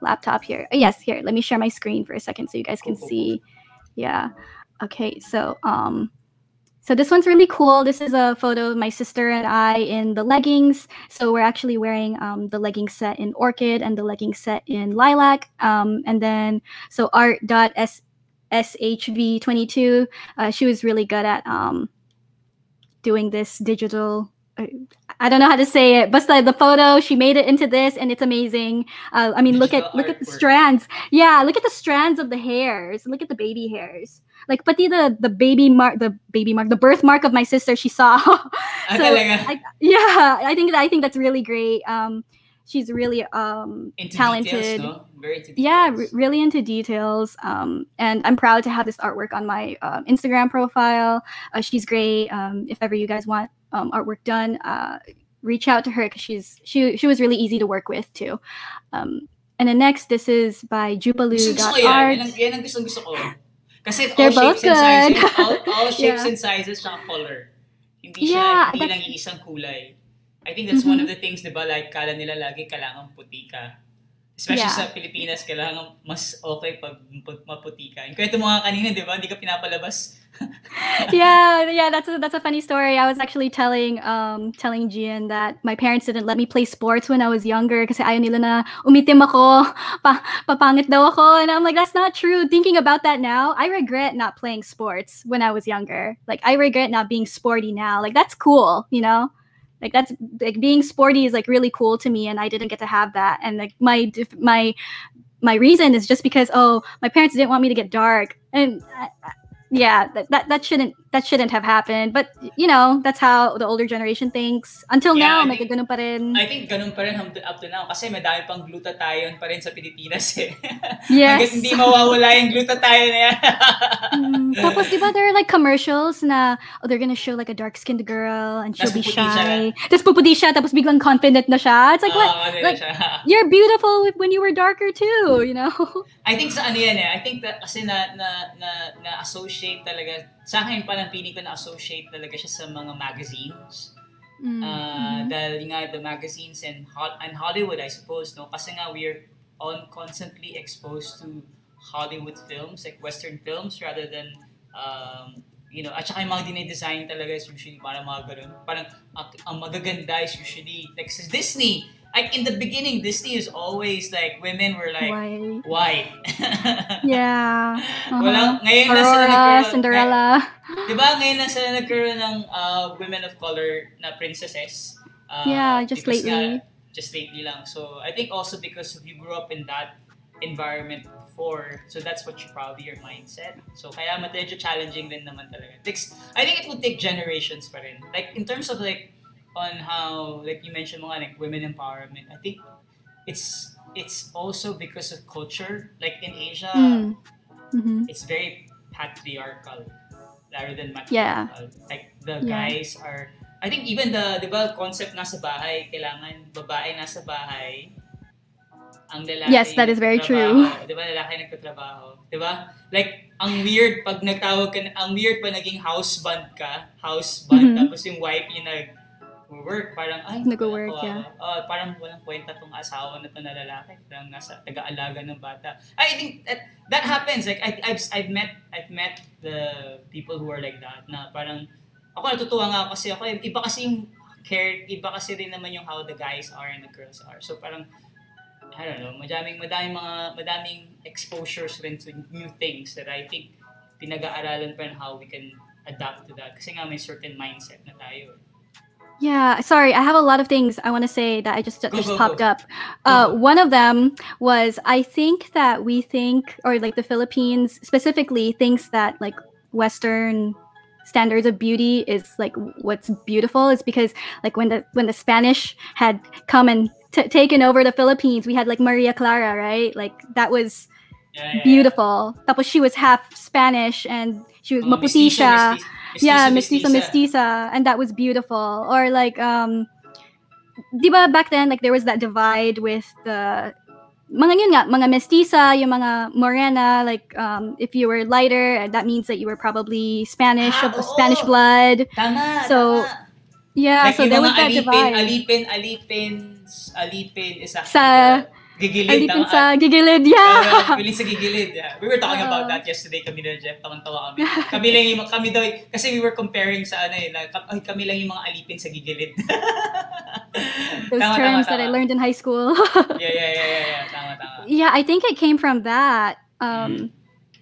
B: laptop here? Oh, yes, here. Let me share my screen for a second so you guys can see. Yeah. Okay, so um, so this one's really cool. This is a photo of my sister and I in the leggings. So we're actually wearing um, the leggings set in orchid and the leggings set in lilac. Um, and then so art.shv22, uh, she was really good at um, doing this digital I don't know how to say it, but the, the photo she made it into this, and it's amazing. Uh, I mean, look at look at the strands. Yeah, look at the strands of the hairs. Look at the baby hairs. Like, pati the the baby mark, the baby mark, the birthmark of my sister. She saw.
A: Ah,
B: So. I, yeah, I think I think that's really great. Um, she's really um talented.
A: details, no? Very into
B: Yeah, r- really into details. Um, and I'm proud to have this artwork on my um, Instagram profile. Uh, she's great. Um, if ever you guys want um, artwork done, uh, reach out to her because she's she she was really easy to work with too. Um, and then next, this is by
A: ko yan. Yan yan ang gusto, gusto ko. Kasi
B: They're
A: all
B: both
A: shapes and sizes,
B: good.
A: all, all shapes
B: Yeah.
A: and sizes, tsaka color. Hindi
B: Yeah,
A: siya, hindi
B: that's-
A: lang iisang kulay. I think that's one
B: Mhm.
A: of the things, di ba, like, kala nila lagi kailangan puti ka. Especially
B: Yeah.
A: sa Pilipinas, kailangan mas okay pag, pag maputi ka. Kwento mo nga kanina, di ba, hindi ka pinapalabas.
B: yeah, yeah, that's a, that's a funny story. I was actually telling um telling Gian that my parents didn't let me play sports when I was younger kasi ayaw nila na umitim ako, pa, papangit daw ako. And I'm like, that's not true. Thinking about that now, I regret not playing sports when I was younger. Like I regret not being sporty now. Like that's cool, you know? Like that's like being sporty is like really cool to me and I didn't get to have that. And like my my my reason is just because oh, my parents didn't want me to get dark. And I, I- yeah that, that that shouldn't that shouldn't have happened but you know that's how the older generation thinks. Until
A: Yeah,
B: now
A: I
B: may
A: think-
B: ganun pa rin.
A: I think ganun pa rin up to, up to now kasi madami pang glutathione pa rin sa Pilipinas eh.
B: yes.
A: Hindi mawawala yung glutathione na yan.
B: Mm, tapos diba there are like commercials na oh they're gonna show like a dark skinned girl and she'll
A: Tas
B: be shy. Tapos puputi siya tapos biglang confident na siya. It's like what?
A: ano na
B: like you're beautiful when you were darker too you know?
A: I think sa ano yan eh, I think that kasi na, na, na, na associate talaga, sa akin parang feeling ko na associate talaga siya sa mga magazines.
B: Mm,
A: Uh,
B: mhm.
A: Dahil yung nga the magazines and, and Hollywood I suppose, no? Kasi nga we're on constantly exposed to Hollywood films, like Western films rather than um, you know, at saka yung mga dinedesign talaga is usually parang mga ganun. Parang ang, ang magaganda is usually like sa Disney. Like in the beginning, Disney is always like women were like
B: Why?
A: white.
B: yeah uh-huh.
A: Wala, ngayon lang sila
B: Aurora
A: nagkaroon-
B: Cinderella
A: Di ba ngayon lang sila nagkaroon ng uh, women of color na princesses? Uh,
B: Yeah, just lately.
A: nga, just lately lang. So, I think also because you grew up in that environment before, so that's what you probably your mindset. So, kaya medyo challenging din naman talaga. Takes, I think it will take generations pa rin. Like, in terms of like, on how, like you mentioned mga like women empowerment, I think it's it's also because of culture. Like in Asia,
B: Mm. Mhm.
A: it's very patriarchal rather than
B: Yeah.
A: matriarchal. Like the
B: Yeah.
A: guys are I think even the 'di ba concept nasa bahay kailangan babae nasa bahay ang lalaki
B: Yes, that is very true.
A: 'Di ba lalaki nagtatrabaho? 'Di ba? Like ang weird pag nagtawag ka ang weird pa naging house band ka, house band
B: Mhm.
A: tapos yung wife niya nag work parang ay
B: Nag-work, yeah.
A: Ah, parang walang kwenta tong asawa na to na lalaki. Parang nasa taga-alaga ng bata. I think that that happens. Like I, I've I've met I've met the people who are like that na parang ako natutuwa nga kasi ako iba kasi yung care iba kasi rin naman yung how the guys are and the girls are. So parang I don't know madaming madaming mga madaming exposures rin to new things that I think pinag-aaralan pa rin how we can adapt to that. Kasi nga may certain mindset na tayo
B: Yeah, sorry, I have a lot of things I want to say that I just just
A: go,
B: popped
A: go.
B: up. Uh, one of them was I think that we think, or like the Philippines specifically thinks that like Western standards of beauty is like what's beautiful is because like when the when the Spanish had come and t- taken over the Philippines, we had like Maria Clara, right? Like that was
A: Yeah, yeah, yeah.
B: beautiful. Tapos she was half Spanish and she was
A: Oh,
B: maputi
A: mestizo,
B: siya.
A: Mestizo,
B: yeah,
A: mestizo,
B: mestiza, and that was beautiful. Or like, um, diba back then, like there was that divide with the mga yun nga, mga mestiza, yung mga morena, like um, if you were lighter, that means that you were probably Spanish,
A: Ah,
B: of
A: oo.
B: Spanish blood.
A: Tama,
B: So,
A: tama.
B: Yeah,
A: like
B: so there was that
A: alipin,
B: divide.
A: alipin, alipin, alipin is actually
B: Sa-
A: the gigilid.
B: Alipin
A: tama?
B: sa gigilid,
A: Yeah.
B: yeah.
A: Piling sa gigilid. Yeah. We were talking about that yesterday kami na Jeff. Tawang-tawa kami. Kami lang yung, kami daw, kasi we were comparing sa ano eh, na, ay, kami lang yung mga alipin sa gigilid.
B: Those
A: Tama, tama,
B: terms that I learned in high school.
A: yeah, yeah, yeah, yeah, yeah. Tama, tama.
B: yeah, I think it came from that. Um,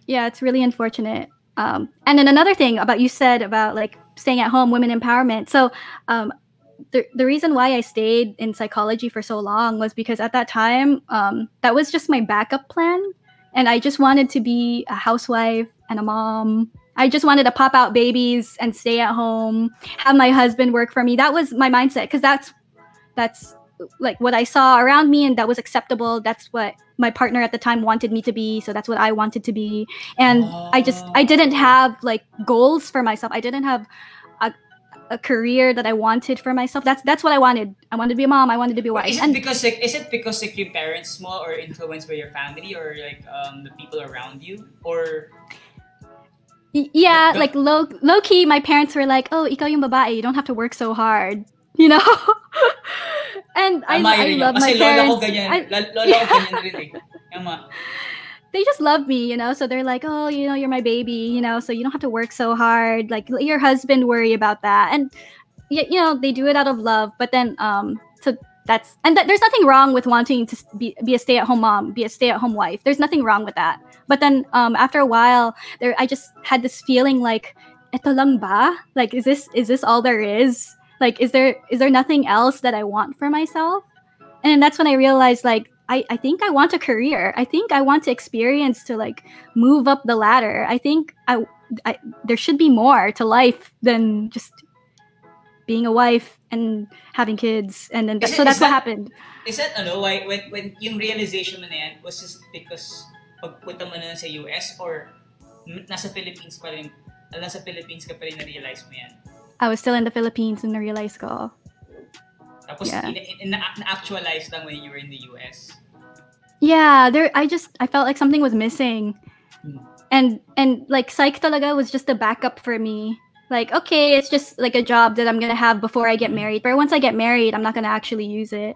B: Yeah, it's really unfortunate. Um, and then another thing about you said about like staying at home, women empowerment. So, um, the, the reason why I stayed in psychology for so long was because at that time, um, that was just my backup plan. And I just wanted to be a housewife and a mom. I just wanted to pop out babies and stay at home, have my husband work for me. That was my mindset because that's that's like what I saw around me and that was acceptable. That's what my partner at the time wanted me to be. So that's what I wanted to be. And I just I didn't have like goals for myself. I didn't have a, career that I wanted for myself. That's that's what I wanted. I wanted to be a mom. I wanted to be a wife.
A: Is it
B: And
A: because like is it because like your parents small or influenced by your family or like um the people around you or
B: yeah, like low low key, my parents were like, "Oh, ikaw yung babae. You don't have to work so hard." You know. and I, I love my
A: Kasi lola
B: parents.
A: ko ganyan.
B: I-
A: lola ko ganyan rin eh.
B: They just love me, you know. So they're like, "Oh, you know, you're my baby, you know, so you don't have to work so hard. Like let your husband worry about that." And you know, they do it out of love. But then, um, so that's and th- there's nothing wrong with wanting to be, be a stay-at-home mom, be a stay-at-home wife. There's nothing wrong with that. But then, um, after a while, there, I just had this feeling like, "Eto lang ba? Like, is this is this all there is? Like, is there is there nothing else that I want for myself?" And that's when I realized, like, I, I think I want a career. I think I want to experience to like move up the ladder. I think I, I there should be more to life than just being a wife and having kids. And then
A: Is
B: so that's what
A: that-
B: happened.
A: is that ano, why, when, when yung realization mo na yan, was this because pagpunta mo na sa US or nasa Philippines pa rin, nasa Philippines ka pa rin na-realize mo yan?
B: I was still in the Philippines and I realized ko.
A: Tapos
B: Yeah.
A: in, in, na, na-actualize lang when you were in the US?
B: Yeah, there I just I felt like something was missing.
A: Hmm.
B: And and like psych talaga was just a backup for me. Like, okay, it's just like a job that I'm gonna have before I get
A: Hmm.
B: married. But once I get married, I'm not gonna actually use it.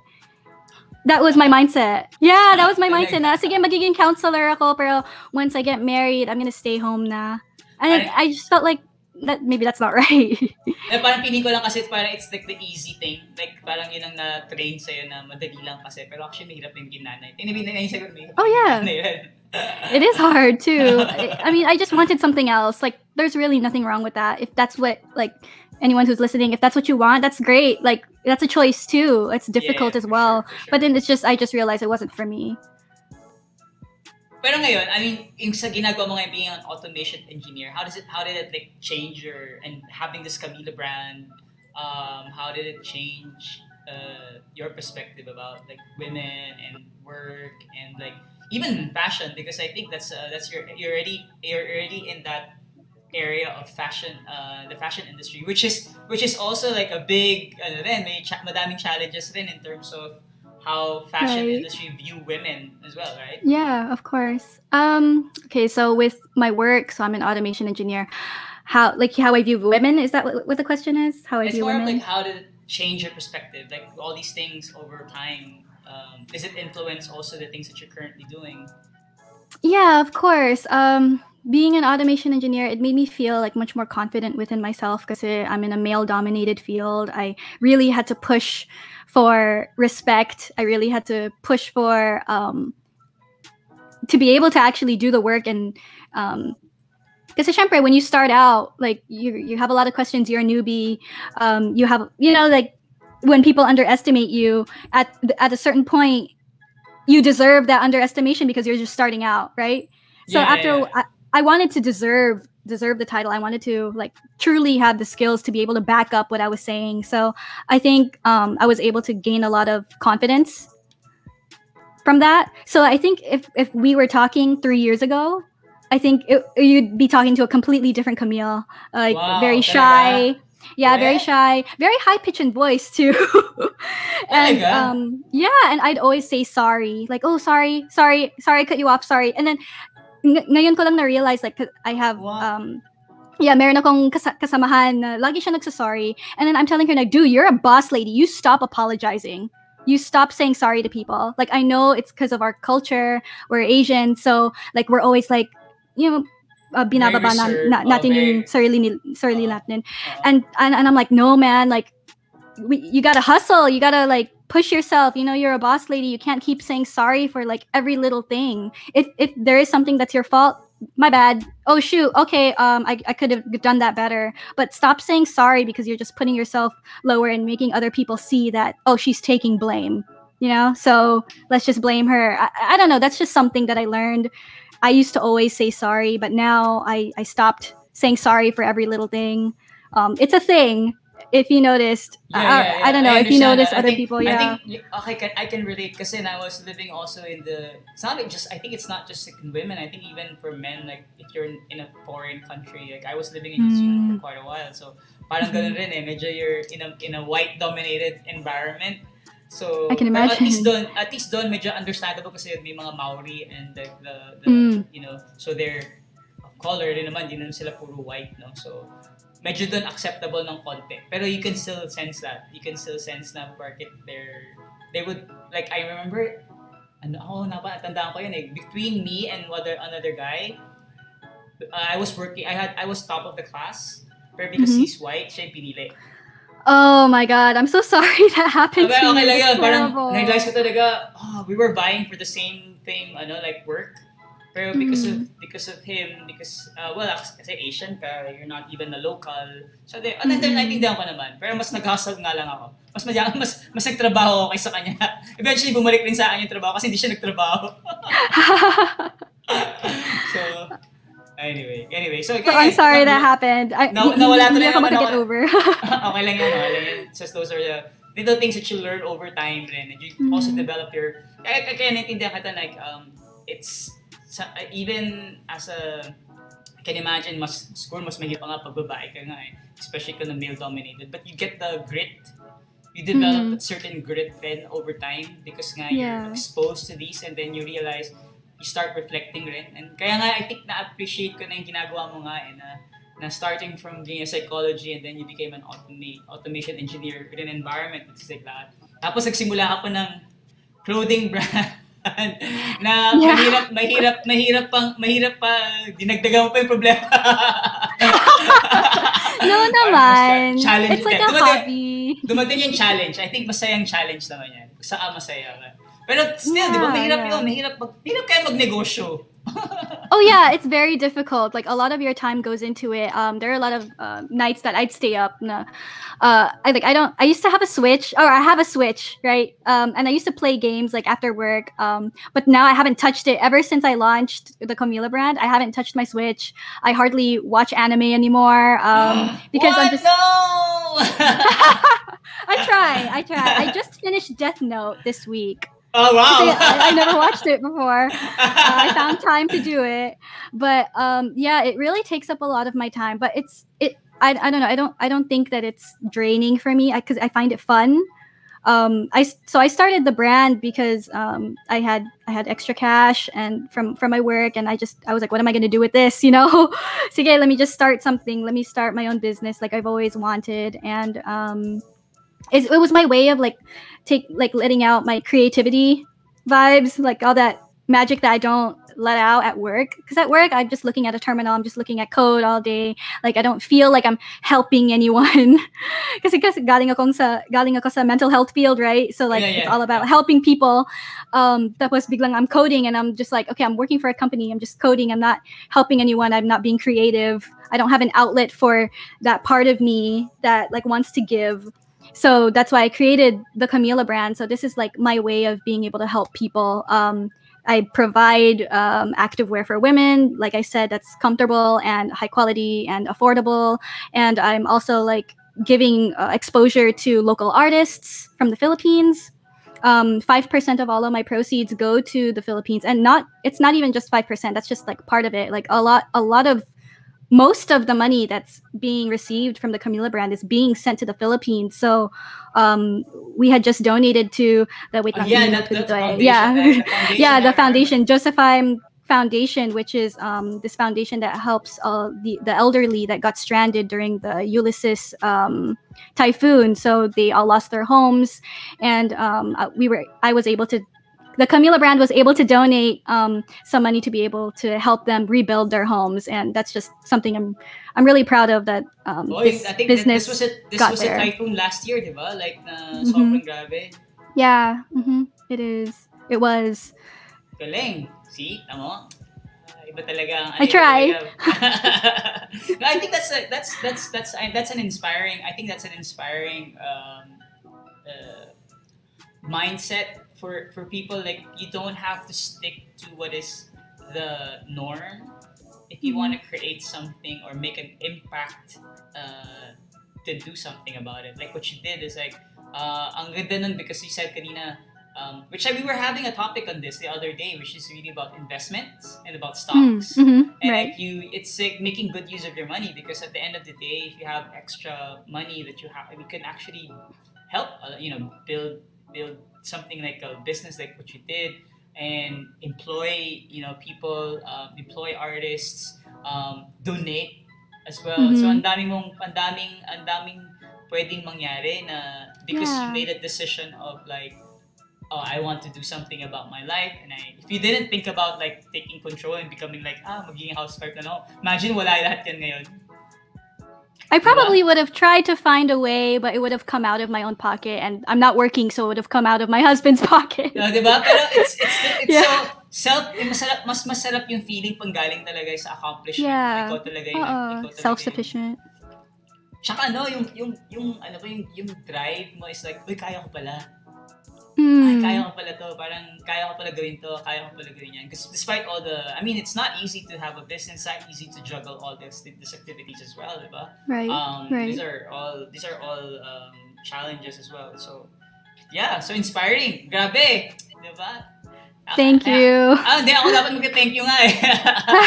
B: That was my mindset. Yeah, that was my mindset. Na, sige, magiging counselor ako, pero once I get married, I'm gonna stay home na. And
A: Ay-
B: I just felt like that maybe that's not right.
A: Eh, parang piling ko lang kasi parang it's like the easy thing. Like parang yun ang na-train sa'yo na madali lang kasi. Pero actually mahirap yung ginanay. Tinibig na yung sagot mahirap
B: Oh, yeah. it is hard too. I, mean, I just wanted something else. Like, there's really nothing wrong with that. If that's what like anyone who's listening, if that's what you want, that's great. Like, that's a choice too. It's difficult
A: Yeah,
B: as well.
A: sure, sure.
B: But then it's just I just realized it wasn't for me.
A: Pero ngayon, I mean, yung sa ginagawa mo ngayon being an automation engineer, how does it, how did it like change your, and having this Camila brand, um, how did it change uh, your perspective about like women and work and like even fashion? Because I think that's uh, that's your you're already you're already in that area of fashion, uh, the fashion industry, which is which is also like a big, ano rin, may cha- madaming challenges rin in terms of how fashion
B: Right.
A: industry view women as well, right?
B: Yeah, of course. Um, okay, so with my work, so I'm an automation engineer. How like how I view women is that what, what the question is? How I
A: It's
B: view
A: more of
B: women?
A: like how did it change your perspective? Like all these things over time. Um, does it influence also the things that you're currently doing?
B: Yeah, of course. Um, being an automation engineer, it made me feel like much more confident within myself because I'm in a male dominated field. I really had to push for respect. I really had to push for um, to be able to actually do the work and um, because syempre, when you start out, like you you have a lot of questions. You're a newbie. Um, you have you know like when people underestimate you at at a certain point, you deserve that underestimation because you're just starting out, right? So
A: Yeah,
B: after I, I wanted to deserve deserve the title. I wanted to like truly have the skills to be able to back up what I was saying. So I think um, I was able to gain a lot of confidence from that. So I think if if we were talking three years ago, I think it, you'd be talking to a completely different Camille, like
A: Wow,
B: very shy. Yeah, very shy, very high pitch in voice too. and um, yeah, and I'd always say sorry, like oh sorry, sorry, sorry, I cut you off, sorry. And then ng- ngayon ko lang na realize like I have
A: Wow.
B: um yeah, meron akong kas- kasamahan na lagi siya nagsasorry. And then I'm telling her like, dude, you're a boss lady. You stop apologizing. You stop saying sorry to people. Like I know it's because of our culture. We're Asian, so like we're always like, you know, uh, binababa na, na,
A: Oh,
B: natin yung sarili, ni- sarili
A: Oo.
B: natin.
A: Uh,
B: And, and and I'm like, no man, like we, you gotta hustle. You gotta like push yourself. You know, you're a boss lady. You can't keep saying sorry for like every little thing. If if there is something that's your fault, my bad. Oh shoot. Okay. Um, I, I could have done that better. But stop saying sorry because you're just putting yourself lower and making other people see that oh she's taking blame. You know. So let's just blame her. I, I don't know. That's just something that I learned. I used to always say sorry, but now I I stopped saying sorry for every little thing. Um, it's a thing. If you noticed,
A: Yeah,
B: I,
A: yeah, yeah.
B: I don't know
A: I
B: if you
A: noticed.
B: Other
A: think-
B: people. Yeah.
A: I think okay, can, I can relate because I was living also in the. It's not just. I think it's not just like women. I think even for men, like if you're in, in a foreign country, like I was living in New Zealand
B: Mm.
A: for quite a while, so parang ganun rin eh. Medyo you're in a in a white dominated environment. So
B: I can
A: pero At least
B: imagine.
A: doon, at least doon medyo understandable kasi may mga Maori and the, the, the
B: Mm.
A: you know, so they're color din naman, di naman sila puro white, no? So, medyo doon acceptable ng konti. Pero you can still sense that. You can still sense na bakit they're, they would, like, I remember, ano ako, na ba, natandaan ko yun eh, between me and other, another guy, uh, I was working, I had, I was top of the class, pero because
B: Mhm.
A: he's white, siya yung pinili.
B: Oh my god, I'm so sorry that happened
A: Okay,
B: to
A: okay
B: you.
A: lang yun. Parang, na-realize ko talaga, oh, we were vying for the same thing, ano, like work. Pero because of
B: Mm.
A: because of him, because, uh, well, kasi Asian ka, you're not even a local. So, de, ano, then,
B: Mm.
A: naintindihan ko naman. Pero mas nag-hustle nga lang ako. Mas, madya, mas, mas nagtrabaho ako kaysa kanya. Eventually, bumalik rin sa akin yung trabaho kasi hindi siya nagtrabaho. so, anyway. Anyway, so,
B: So I'm sorry that happened. I,
A: Na-
B: hindi-
A: nawala
B: hindi
A: talaga
B: ako
A: naman
B: makaget
A: ako.
B: over.
A: okay lang yun, okay lang yun. Just those are the little things that you learn over time rin. And you
B: Mhm.
A: also develop your, kaya, kaya naintindihan kita like, um, it's, sa, even as a, I can imagine, mas, siguro mas mahirap nga pag babae ka nga eh. Especially kung na male-dominated. But you get the grit. You develop
B: Mhm.
A: that certain grit then over time because nga
B: Yeah.
A: you're exposed to these and then you realize, you start reflecting rin. And kaya nga, I think na-appreciate ko na yung ginagawa mo nga eh, na na starting from being a psychology and then you became an automa- automation engineer with an environment that's like that. Tapos nagsimula ka pa ng clothing brand na
B: Yeah.
A: mahirap, mahirap, mahirap pang, mahirap pa, dinagdagan mo pa yung problema.
B: no naman.
A: mas challenge
B: It's like a
A: Dumating-
B: hobby.
A: Dumating yung challenge. I think masayang challenge naman yan. Saka masaya ka. Pero still, di ba,
B: Yeah,
A: mahirap
B: yeah.
A: yun. Mahirap, mag, mahirap kaya magnegosyo.
B: Oh yeah, it's very difficult. Like a lot of your time goes into it. Um, there are a lot of uh, nights that I'd stay up. Na, uh, I like I don't. I used to have a Switch, or I have a Switch, right? Um, and I used to play games like after work. Um, but now I haven't touched it ever since I launched the Camila brand. I haven't touched my Switch. I hardly watch anime anymore. Um, because
A: what?
B: I'm just.
A: No!
B: I try. I try. I just finished Death Note this week.
A: Oh, wow!
B: I, I never watched it before. uh, I found time to do it, but um, yeah, it really takes up a lot of my time. But it's it. I, I don't know. I don't I don't think that it's draining for me because I, find it fun. Um, I so I started the brand because um, I had I had extra cash and from from my work and I just I was like, what am I gonna do with this? You know, so yeah, let me just start something. Let me start my own business like I've always wanted and um, it, it was my way of like take like letting out my creativity vibes, like all that magic that I don't let out at work. Because at work, I'm just looking at a terminal, I'm just looking at code all day. Like I don't feel like I'm helping anyone. Because kasi galing akong sa galing ako sa mental health field, right? So like
A: Yeah,
B: it's all about helping people. Um, tapos biglang I'm coding and I'm just like, okay, I'm working for a company. I'm just coding. I'm not helping anyone. I'm not being creative. I don't have an outlet for that part of me that like wants to give so that's why i created the camila brand. So this is like my way of being able to help people. Um, i provide um, activewear for women. Like i said that's comfortable and high quality and affordable. And i'm also like giving uh, exposure to local artists from the philippines. Um, 5% of all of my proceeds go to the philippines. And not it's not even just 5% that's just like part of it. Like a lot a lot of most of the money that's being received from the Camila brand is being sent to the Philippines. So um, we had just donated to the wait,
A: Oh, yeah, that,
B: ko
A: that
B: dito
A: foundation,
B: yeah,
A: the foundation,
B: yeah, the foundation, Josephine Foundation, which is um, this foundation that helps uh, the the elderly that got stranded during the Ulysses um, typhoon. So they all lost their homes, and um, uh, we were I was able to. The Camila brand was able to donate um, some money to be able to help them rebuild their homes, and that's just something I'm I'm really proud of. That um,
A: Oy,
B: this
A: I think
B: business,
A: this was a this
B: got
A: was
B: there.
A: a typhoon last year, di ba? Like na sobrang grabe.
B: yeah, hmm it is. It was.
A: Galing. See? Tamo? Ah, Iba talaga ang
B: I try.
A: talaga. no, I think that's a, that's that's that's that's an inspiring. I think that's an inspiring um, uh, mindset for for people. Like you don't have to stick to what is the norm. If you want to create something or make an impact, uh, to do something about it. Like what you did is like, uh, ang ganda nun because you said kanina, um, which I, we were having a topic on this the other day, which is really about investments and about
B: Mm,
A: stocks.
B: mhm,
A: And
B: right.
A: like you, it's like making good use of your money because at the end of the day, if you have extra money that you have, you can actually help, uh, you know, build build something like a business like what you did, and employ, you know, people, um, employ artists, um, donate as well. So
B: Mhm.
A: ang daming mong, ang daming, ang daming pwedeng mangyari na because you made a decision of like oh, I want to do something about my life. And I, if you didn't think about like taking control and becoming like, ah, magiging housewife na no, imagine wala lahat yan ngayon.
B: I probably would have tried to find a way, but it would have come out of my own pocket, and I'm not working, so it would have come out of my husband's pocket.
A: No, di? Pero it's, it's, it's
B: Yeah.
A: so, self, eh, masarap, mas masarap yung feeling pang galing talaga sa accomplishment.
B: Yeah.
A: Ikaw talaga yung, ikaw talaga
B: Self-sufficient.
A: Yung, tsaka ano, yung, yung, yung, ano ba, yung, yung drive mo is like, uy, kaya ko pala. Ay,
B: Mm.
A: kaya ko pala to. Parang, kaya ko pala gawin to. Kaya ko pala gawin yan. Because despite all the, I mean, it's not easy to have a business. It's not easy to juggle all this, these activities as well, di ba?
B: Right.
A: um,
B: right.
A: these are all these are all um, challenges as well. So yeah, so inspiring. Grabe, 'di ba? Ah,
B: Thank
A: ah,
B: you.
A: Ah, hindi ako dapat mag-thank you nga eh.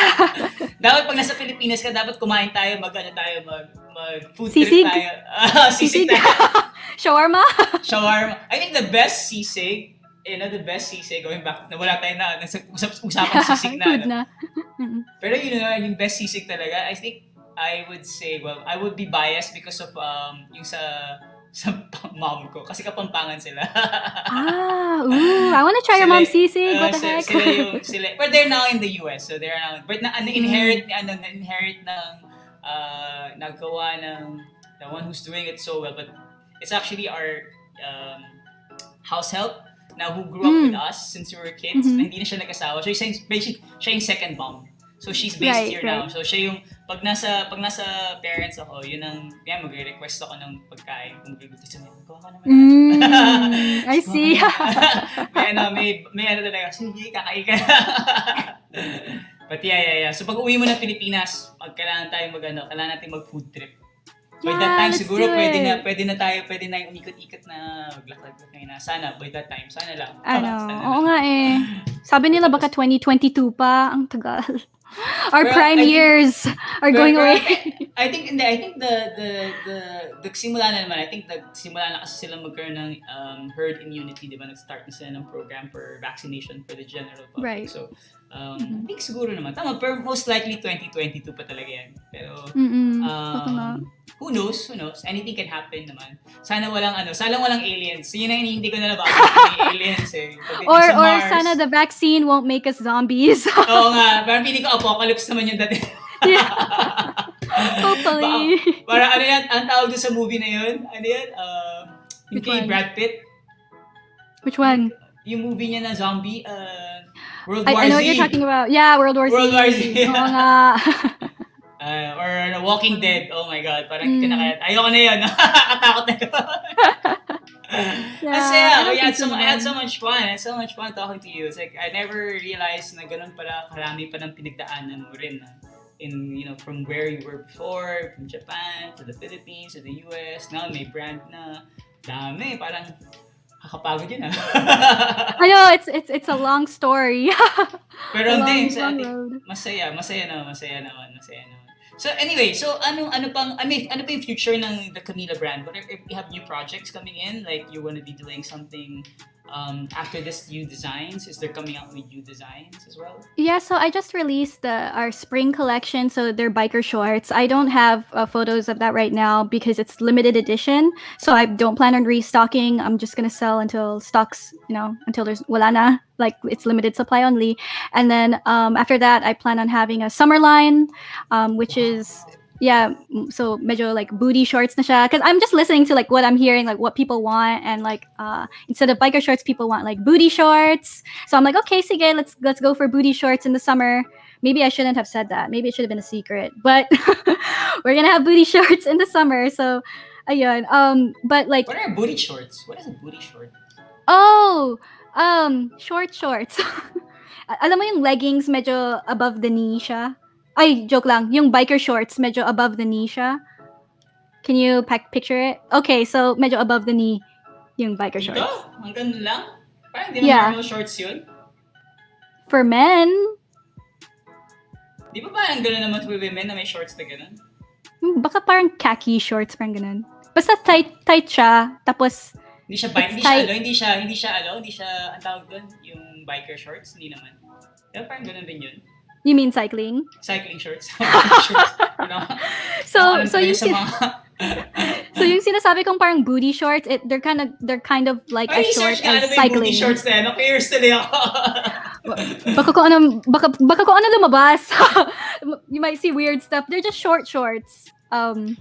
A: dapat pag nasa Pilipinas ka, dapat kumain tayo, mag ano tayo, mag mag food
B: Sisig?
A: trip tayo. Ah, sisig
B: Sisig.
A: tayo.
B: Shawarma?
A: Shawarma. I think the best sisig, you know, the best sisig, going back, na wala tayo na, nasa usap, usapan sisig na.
B: Good
A: ano.
B: na. Mm.
A: Pero yun know, yung best sisig talaga, I think I would say, well, I would be biased because of um, yung sa sa mom ko. Kasi kapampangan sila.
B: Ah, ooh, I want to try your
A: Sila-
B: mom's sisig.
A: Uh,
B: What the
A: sila,
B: heck?
A: sila yung, sila, but they're now in the US, so they're now, but na, ano, inherit, ano, na-inherit ng, uh, nagawa ng, the one who's doing it so well, but it's actually our um, house help na who grew up with
B: Mm.
A: us since we were kids,
B: Mhm.
A: na hindi na siya nag-asawa. So, siya, yung- basic, siya yung second mom. So, she's based
B: Right,
A: here now. So, siya yung, pag nasa, pag nasa parents ako, yun ang, yan, magre-request ako ng pagkain. Kung magluluto siya, gawa ka naman.
B: Mm, I see.
A: may ano, may, may ano talaga, sige, kakain ka. But yeah, yeah, yeah. So pag uwi mo ng Pilipinas, mag, kailangan tayo mag, ano, kailangan natin mag food trip. By that time,
B: let's
A: siguro
B: do
A: pwede na, pwede na tayo, pwede na yung umikot-ikot na maglakad-lakad na. Sana, by that time, sana lang.
B: Ano,
A: Sana
B: oo
A: lang.
B: nga eh. Sabi nila baka 2022 pa. Ang tagal. Our
A: Pero
B: prime
A: I think-
B: years are
A: Pero-
B: going
A: pero
B: away.
A: I think, hindi, I think the, the, the, the, simula na naman, I think the, simula na kasi sila magkaroon ng um, herd immunity, di ba? Nag-start na sila ng program for vaccination for the general public.
B: Right.
A: So, um,
B: Mhm.
A: I think siguro naman. Tama, pero most likely 2022 pa talaga yan. Pero,
B: nga.
A: um, who knows, who knows? Anything can happen naman. Sana walang ano, sana walang aliens. Yun ang hindi ko na nabasa. Aliens eh.
B: Or, or
A: Mars.
B: sana the vaccine won't make us zombies.
A: Oo nga, parang piling ko apocalypse naman yung dati.
B: Yeah. Hopefully.
A: Para ano yan, ang tawag doon sa movie na yun, ano yan, uh, yung
B: Which
A: kay
B: one?
A: Brad Pitt,
B: Which one?
A: yung movie niya na zombie, uh, World
B: I,
A: War
B: I know
A: Z.
B: what you're talking about. Yeah, World War Z.
A: World War Z.
B: Oo nga.
A: Uh, or ano, Walking Dead, oh my God, parang
B: Mm.
A: kaya, ayoko na yun, nakakatakot na yun.
B: Yeah,
A: Masaya,
B: I don't
A: we had so, I had so much fun, I had so much fun talking to you. It's like, I never realized na ganun pala karami pa ng pinagdaanan mo rin. ah. In, you know, from where you were before, from Japan, to the Philippines, to the US, now may brand na, dami, parang, kakapagod yun ah.
B: I know it's it's it's a long story.
A: Pero
B: long,
A: hindi, sa masaya, masaya naman, masaya naman, masaya naman. So anyway, so ano ano pang I mean, ano pa yung future ng the Camila brand? What if, if you have new projects coming in? Like you want to be doing something um, after this new designs? Is there coming out with new designs as well?
B: Yeah, so I just released the our spring collection. So they're biker shorts. I don't have uh, photos of that right now because it's limited edition. So I don't plan on restocking. I'm just gonna sell until stocks, you know, until there's walana, like it's limited supply only. And then um, after that, I plan on having a summer line, um, which is yeah so medyo like booty shorts na siya because i'm just listening to like what i'm hearing like what people want and like uh instead of biker shorts people want like booty shorts so i'm like okay sige let's let's go for booty shorts in the summer maybe I shouldn't have said that. Maybe it should have been a secret. But we're gonna have booty shorts in the summer, so ayun. Um, but like,
A: What are booty shorts? What is a booty short?
B: oh, um, short shorts. Alam mo yung leggings medyo above the knee siya? Ay, joke lang. Yung biker shorts medyo above the knee siya. Can you pack picture it? Okay, so medyo above the knee yung biker shorts.
A: Hanggang doon lang? Parang di naman
B: Yeah.
A: normal shorts yun.
B: For men,
A: Di ba parang gano'n naman for women na may shorts na gano'n?
B: hmm, baka parang khaki shorts, parang ganun. Basta tight, tight siya, tapos,
A: Hindi siya, hindi siya, ano, hindi siya, hindi siya, ano, hindi siya, ang tawag doon, yung biker shorts, hindi naman. Pero parang gano'n din yun.
B: You mean cycling?
A: Cycling shorts. shorts. Ano?
B: So,
A: Ano
B: so
A: talaga
B: yung, sin- so yung sinasabi kong parang booty shorts, it, they're kind of, they're kind of like
A: Ay,
B: as short
A: ano
B: as
A: ba yung booty
B: cycling.
A: shorts na yan? Curious tuloy ako.
B: Baka kung ano, baka, baka kung ano lumabas. you might see weird stuff. They're just short shorts. Um,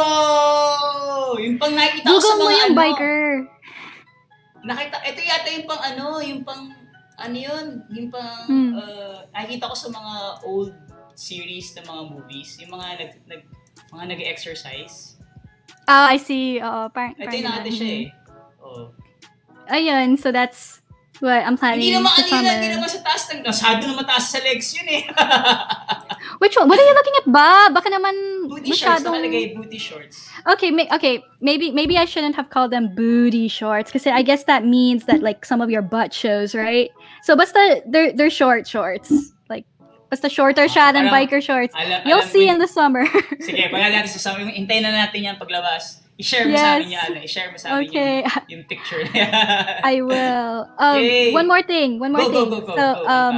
A: oh! Yung pang nakikita ko sa
B: Google
A: mga
B: mo yung
A: ano,
B: biker.
A: Nakita, ito yata yung pang ano, yung pang, ano yun, yung pang,
B: Hmm.
A: uh, nakikita ko sa mga old series na mga movies, yung mga nag, nag mga nag-exercise.
B: Ah, I see. Oo, parang,
A: Ito
B: parang
A: yung nakita
B: ganun.
A: siya eh. Oh.
B: Ayun, so that's what I'm planning
A: Hindi naman, yun,
B: summer.
A: hindi naman sa taas ng, masyado na mataas sa legs yun eh.
B: Which one? What are you looking at ba? Baka naman
A: booty shorts,
B: masyadong...
A: nakalagay booty shorts.
B: Okay, may, okay, maybe maybe I shouldn't have called them booty shorts because I guess that means that like some of your butt shows, right? So basta they're they're short shorts. Like basta shorter siya than
A: Parang-
B: biker shorts.
A: Alam,
B: You'll
A: alam
B: see
A: mo
B: in the summer.
A: Sige, pag natin sa summer, hintayin na natin yan paglabas. I-share mo sa amin
B: Yes.
A: yan. I-share mo sa amin
B: okay,
A: yung, yung picture.
B: I will. Um,
A: Yay.
B: one more thing. One more
A: Go, go,
B: thing.
A: go, go,
B: so,
A: go, go
B: um,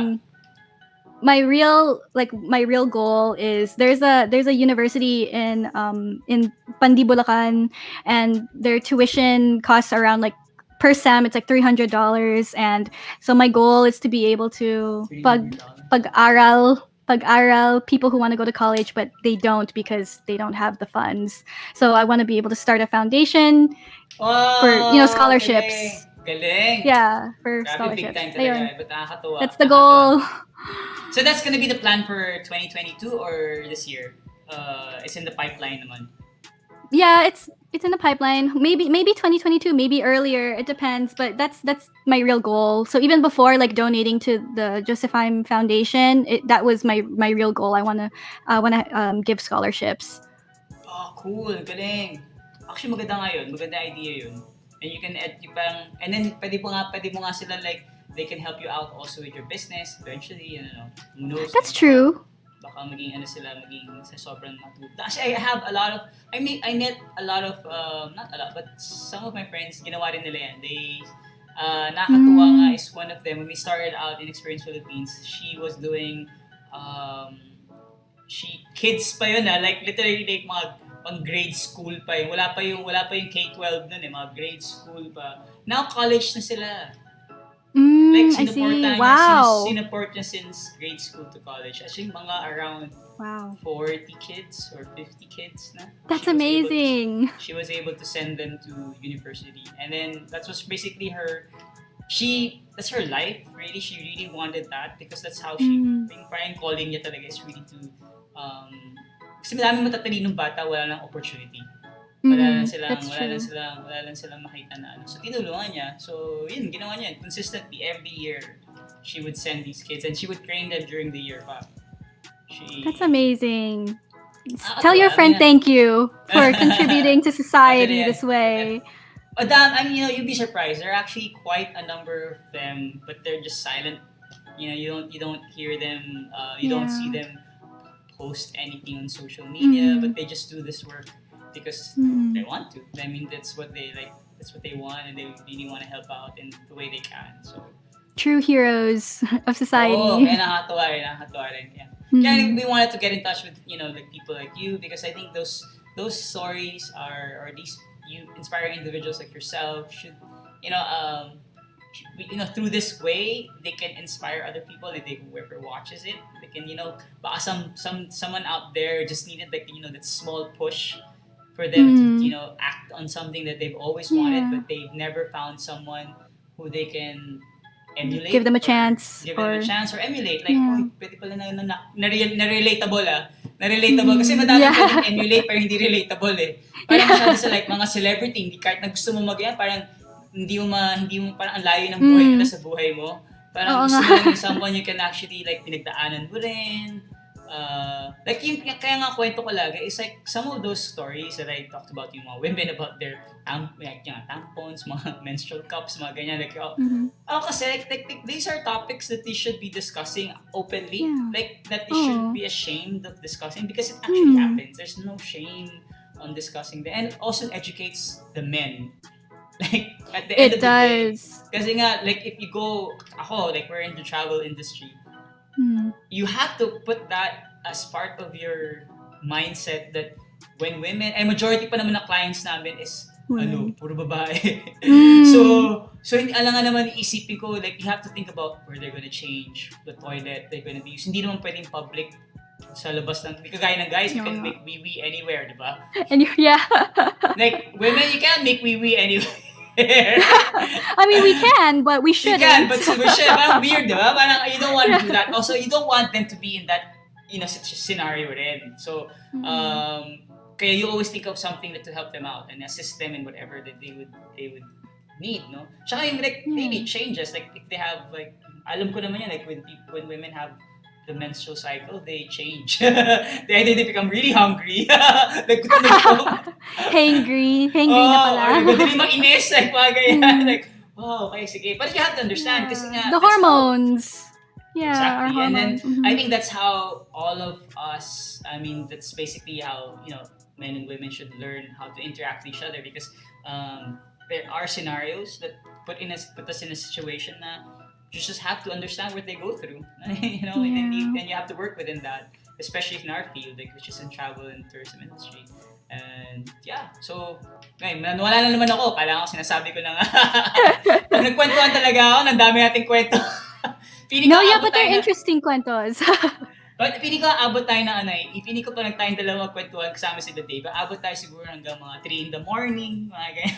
B: my real like my real goal is there's a there's a university in um in Pandi Bulacan, and their tuition costs around like per sem it's like three hundred dollars, and so my goal is to be able to pag pag-aral pag-aral people who want to go to college but they don't because they don't have the funds. So I want to be able to start a foundation
A: Wow,
B: for, you know, scholarships.
A: Galing. Galing.
B: Yeah, for
A: Grabe,
B: scholarships. Ayun.
A: But.
B: That's the goal.
A: So that's gonna be the plan for 2022 or this year? Uh, it's in the pipeline naman.
B: Yeah, it's it's in the pipeline. Maybe maybe 2022, maybe earlier. It depends, but that's that's my real goal. So even before like donating to the Josephine Foundation, it, that was my my real goal. I want to uh, want to um, give scholarships.
A: Oh, cool. Galing. Actually, maganda nga yun. Maganda idea yun. And you can, add, yung parang, and then, pwede mo nga, pwede mo nga sila, like, they can help you out also with your business eventually, you know, who knows.
B: That's true.
A: Baka maging, ano sila, maging sa sobrang matuto. Actually, I have a lot of, I mean, I met a lot of, um, not a lot, but some of my friends, ginawa rin nila yan. They, uh, nakakatuwa
B: Mm.
A: nga is one of them, when we started out in Experience Philippines, she was doing, um, she, kids pa yun ah, like literally like mga pang grade school pa yun. Wala pa yung, wala pa yung K-12 nun eh, mga grade school pa. Now, college na sila.
B: Mm,
A: Like,
B: I see.
A: sinuport niya,
B: Wow.
A: since, sinuport niya since grade school to college. Actually, mga around
B: Wow.
A: 40 kids or 50 kids na.
B: That's
A: She able to-
B: amazing.
A: she was able to send them to university. And then that was basically her she that's her life really she really wanted that because that's how she
B: Mm.
A: yung parang calling niya talaga is really to um kasi madaming matatalinong bata wala lang opportunity wala
B: Mm,
A: silang
B: that's
A: wala
B: true.
A: lang silang wala lang silang makita na ano so tinulungan niya so yun ginawa niya consistently every year she would send these kids and she would train them during the year pa she
B: That's amazing.
A: Ah,
B: Tell your friend thank you for contributing to society this way.
A: But Madam, I mean, you know, you'd be surprised. There are actually quite a number of them, but they're just silent. You know, you don't you don't hear them. Uh, you don't see them post anything on social media,
B: Mhm.
A: but they just do this work because
B: Mm.
A: they want to. I mean, that's what they like. That's what they want, and they really want to help out in the way they can. So,
B: True heroes of
A: oh,
B: society.
A: kaya rin, nakakatuwa rin. Yeah.
B: Mm.
A: Kaya we wanted to get in touch with you know like people like you because I think those those stories are or these you inspiring individuals like yourself should you know um you know through this way they can inspire other people and they whoever watches it they can you know some some someone out there just needed like you know that small push for them to
B: Mm.
A: you know act on something that they've always wanted
B: Yeah.
A: but they've never found someone who they can emulate.
B: give them a chance
A: Give
B: or
A: them a chance or emulate. Like,
B: Yeah.
A: oh, pwede pala na, na, na, na, na relatable ah. Na relatable. Kasi madami
B: Yeah.
A: pwedeng emulate pero hindi relatable eh. Parang masyado sa like mga celebrity, hindi kahit na gusto mo mag parang hindi mo ma, hindi mo parang ang layo ng buhay
B: Mm.
A: nila sa buhay mo.
B: Oo
A: Parang gusto
B: nga.
A: mo someone you can actually like pinagdaanan mo rin. Uh, like yung kaya nga kwento ko lagi is like some of those stories that I talked about yung mga women about their tam, like, yung tampons, mga menstrual cups, mga ganyan. Like, oh,
B: Mhm.
A: Oh, kasi like, like, like, these are topics that they should be discussing openly.
B: Yeah.
A: Like that they
B: Oh.
A: shouldn't be ashamed of discussing because it actually
B: Hmm.
A: happens. There's no shame on discussing them. And it also educates the men. Like at the end
B: it
A: of the day.
B: does
A: Kasi nga, like if you go, ako, like we're in the travel industry,
B: Mm.
A: you have to put that as part of your mindset that when women, and majority pa naman ng clients namin is, ano,
B: Women.
A: puro babae.
B: Mm.
A: So, so hindi alangan naman iisipin ko, like, you have to think about where they're gonna change, the toilet they're gonna be used. Hindi naman pwedeng public sa labas ng, hindi kagaya ng guys, you can make wee-wee anywhere, di ba?
B: and yeah
A: Like, women, you can't make wee-wee anywhere.
B: I mean we can but we shouldn't
A: can, but so, shit, parang weird, di ba? Parang you don't want to do that. Also, you don't want them to be in that, you know, such a scenario rin. So,
B: Mm.
A: um, kaya you always think of something that to help them out and assist them in whatever that they would they would need, no? Tsaka yung like
B: Yeah.
A: maybe changes like if they have like alam ko naman yan like when people when women have the menstrual cycle, they change. they either they become really hungry, like gutom na gutom,
B: hangry hangry na
A: Oh,
B: pala
A: or madali like mga ganyan.
B: Mm.
A: like, wow, okay, sige. But you have to understand, kasi nga,
B: the
A: that's how-
B: hormones yeah our
A: Exactly. And then
B: hormones. Mhm.
A: I think that's how all of us, I mean, that's basically how, you know, men and women should learn how to interact with each other because um, there are scenarios that put in us put us in a situation that you just have to understand what they go through. you know, and, then you,
B: Yeah.
A: and you have to work within that, especially in our field, like which is in travel and tourism industry. And yeah, so ngayon, wala na naman ako. Kailangan ko sinasabi ko na nga. Nagkwentuhan talaga ako, nang dami nating kwento.
B: No yeah but they're
A: na-
B: interesting kwentos
A: But feeling ko abot tayo na ano eh. Feeling ko pa tayong dalawa kwentuhan kasama si Dave. Abot tayo siguro hanggang mga 3 in the morning, mga ganyan.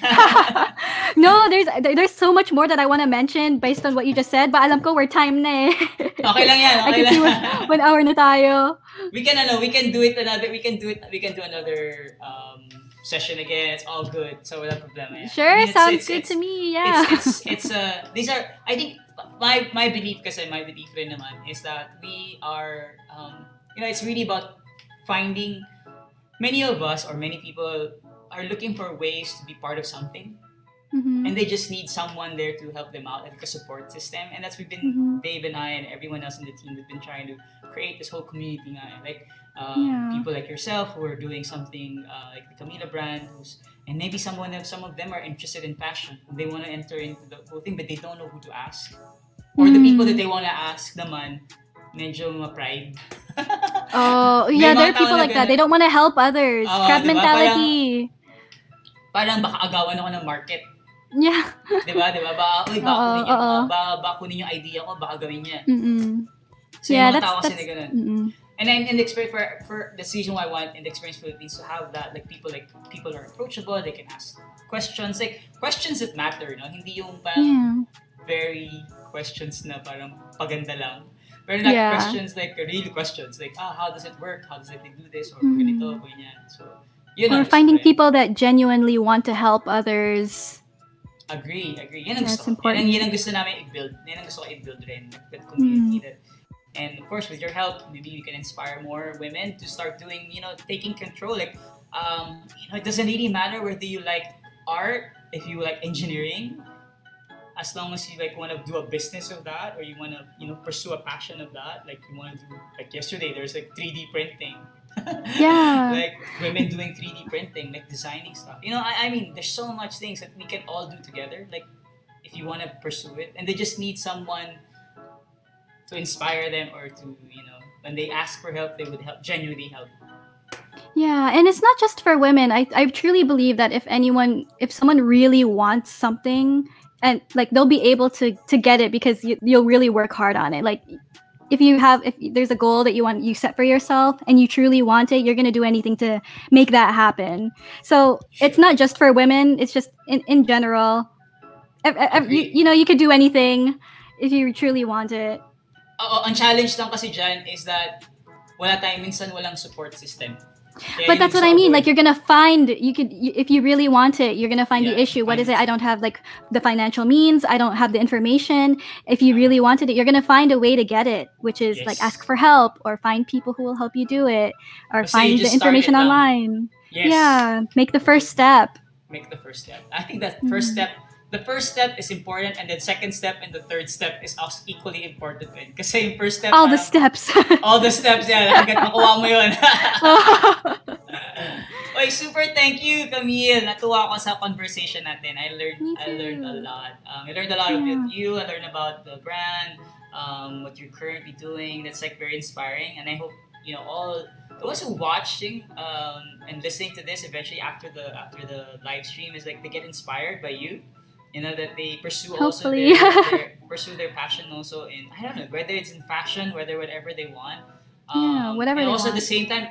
B: no there's there- there's so much more that I want to mention based on what you just said but alam ko we're time na eh
A: okay lang yan,
B: I
A: okay
B: can see
A: lang.
B: one, one hour na tayo
A: we can ano, we can do it another, we can do it, we can do another um, session again. It's all good. So wala problema yan.
B: sure
A: I mean, it's-
B: sounds
A: it's-
B: good
A: it's-
B: to me yeah
A: It's, it's, it's, uh, these are, I think, my, my belief kasi, my belief rin naman is that we are, um, you know, it's really about finding, many of us or many people are looking for ways to be part of something
B: Mhm.
A: and they just need someone there to help them out like a support system and that's we've been
B: Mhm.
A: Dave and I and everyone else in the team we've been trying to create this whole community eh. like um,
B: Yeah.
A: people like yourself who are doing something uh, like the Camila brand who's and maybe someone some of them are interested in fashion they want to enter into the whole thing but they don't know who to ask or the
B: Mm.
A: people that they want to ask naman medyo ma-pride
B: Oh, yeah, there are people like that. They don't want to help others.
A: Oo,
B: Crab
A: diba?
B: mentality.
A: parang baka agawan ako ng market
B: Yeah.
A: di ba di ba uy baka kunin
B: oo.
A: baka, kunin yung idea ko baka gawin niya
B: Mm-mm.
A: so
B: Yeah,
A: yung mga
B: that's-
A: tao kasi na ganun
B: Mm-mm.
A: And then in the experience for, for the season I want in the experience Philippines to have that like people like people are approachable, they can ask questions like questions that matter, no? Hindi yung parang
B: Yeah.
A: very questions na parang paganda lang. Pero like
B: Yeah.
A: questions like real questions like ah how does it work? How does it do this or
B: Mhm.
A: ganito ganyan. So yun
B: Or finding
A: eh.
B: people that genuinely want to help others.
A: Agree, agree. Yan ang
B: That's
A: gusto
B: important.
A: Yan ang, yan ang gusto namin i-build. Yan ang gusto ko i-build rin. That community
B: Mm.
A: that and of course with your help maybe we can inspire more women to start doing you know taking control like um you know it doesn't really matter whether you like art if you like engineering as long as you like want to do a business of that or you want to you know pursue a passion of that like you want to do like yesterday there's like 3d printing
B: Yeah.
A: like women doing 3D printing, like designing stuff. You know, I, I mean, there's so much things that we can all do together. Like, if you want to pursue it, and they just need someone to inspire them or to, you know, when they ask for help, they would help, genuinely help.
B: Yeah, and it's not just for women. I, I truly believe that if anyone, if someone really wants something, and like they'll be able to to get it because you, you'll really work hard on it. Like if you have, if there's a goal that you want, you set for yourself, and you truly want it, you're gonna do anything to make that happen. So it's not just for women. It's just in in general. Ev- ev- you, you know, you could do anything if you truly want it.
A: Oo, ang challenge lang kasi dyan is that wala tayong minsan walang support system.
B: But that's what I mean. Like you're gonna find you could if you really want it, you're gonna find the issue. What is it? I don't have like the financial means. I don't have the information. If you really wanted it, you're gonna find a way to get it, which is like ask for help or find people who will help you do it or
A: you
B: find the information online.
A: yes,
B: Yeah, make the first step.
A: make the first step. I think that first
B: Mhm.
A: step, the first step is important and then second step and the third step is also equally important din. Kasi yung first step,
B: All the steps.
A: all the steps yeah. hanggat makuha mo yun. Oy, super thank you, Camille. Natuwa ako sa conversation natin. I learned I learned a lot. Um, I learned a lot
B: Yeah.
A: about you. I learned about the brand, um, what you're currently doing. That's like very inspiring, and I hope you know all those who watching um, and listening to this eventually after the after the live stream is like they get inspired by you. You know that they pursue also
B: Hopefully.
A: their, their pursue their passion also in I don't know whether it's in fashion, whether whatever they want.
B: Yeah, whatever
A: And also at the same time,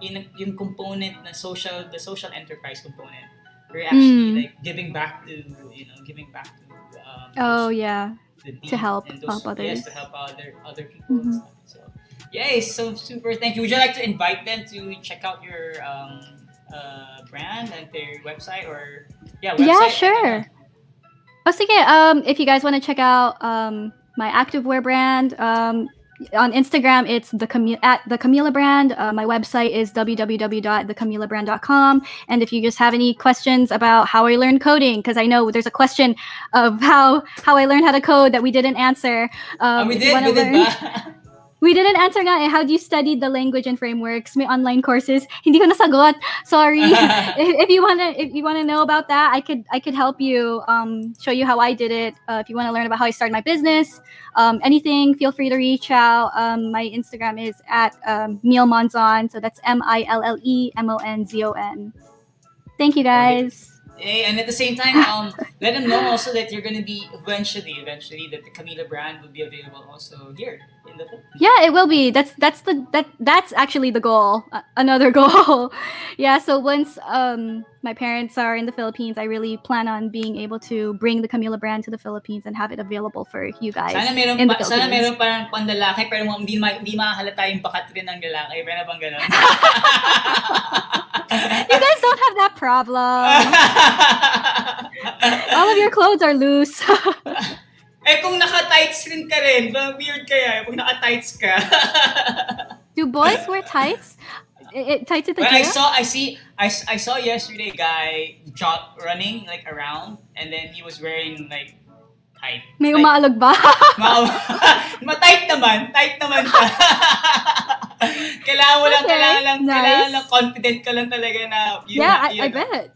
A: yung, yung component na social, the social enterprise component, we're actually
B: Mm.
A: like giving back to, you know, giving back to um,
B: oh
A: those-
B: yeah. to help-
A: and
B: help
A: Yes,
B: others.
A: to help other other people and
B: Mhm.
A: stuff. So, yes, so super. Thank you. Would you like to invite them to check out your um, uh, brand and their website or yeah, website?
B: Yeah,
A: and,
B: Oh, sige, um, if you guys want to check out um, my activewear brand, um, on Instagram, it's the at the Camila brand. Uh, my website is www.thecamilabrand.com. And if you just have any questions about how I learned coding, because I know there's a question of how how I learned how to code that we didn't answer.
A: Uh,
B: Um,
A: we did, we
B: learn-
A: ba?
B: We didn't answer nga eh, how do you study the language and frameworks? May online courses. Hindi ko nasagot. Sorry. if, if you wanna if you wanna know about that, I could I could help you um, show you how I did it. Uh, if you want to learn about how I started my business, um, anything, feel free to reach out. Um, my Instagram is at um, Monzon. So that's M I L L E M O N Z O N. Thank you guys.
A: Hey, and at the same time, um, let them know also that you're gonna be eventually, eventually that the Camila brand will be available also here in the Philippines.
B: Yeah, it will be. That's that's the that that's actually the goal. Uh, another goal. yeah. So once um my parents are in the Philippines, I really plan on being able to bring the Camila brand to the Philippines and have it available for you guys.
A: Sana meron
B: in the
A: pa, sana meron parang pandalaki pero hindi ma, hindi makahalata yung bakat rin ng lalaki. Meron bang ganun?
B: you guys don't have that problem. All of your clothes are loose.
A: eh kung naka-tights rin ka rin, weird kaya kung naka-tights ka.
B: Do boys wear tights? I- I- tights at the
A: well, I saw I see I, I saw yesterday guy jog running like around and then he was wearing like tight.
B: May
A: like,
B: umaalog ba?
A: Ma- ma-tight naman. Tight naman siya. kailangan mo lang,
B: Okay,
A: kailangan lang,
B: nice.
A: kailangan lang confident ka lang talaga na yun
B: yeah,
A: na-
B: I, I
A: yun.
B: bet.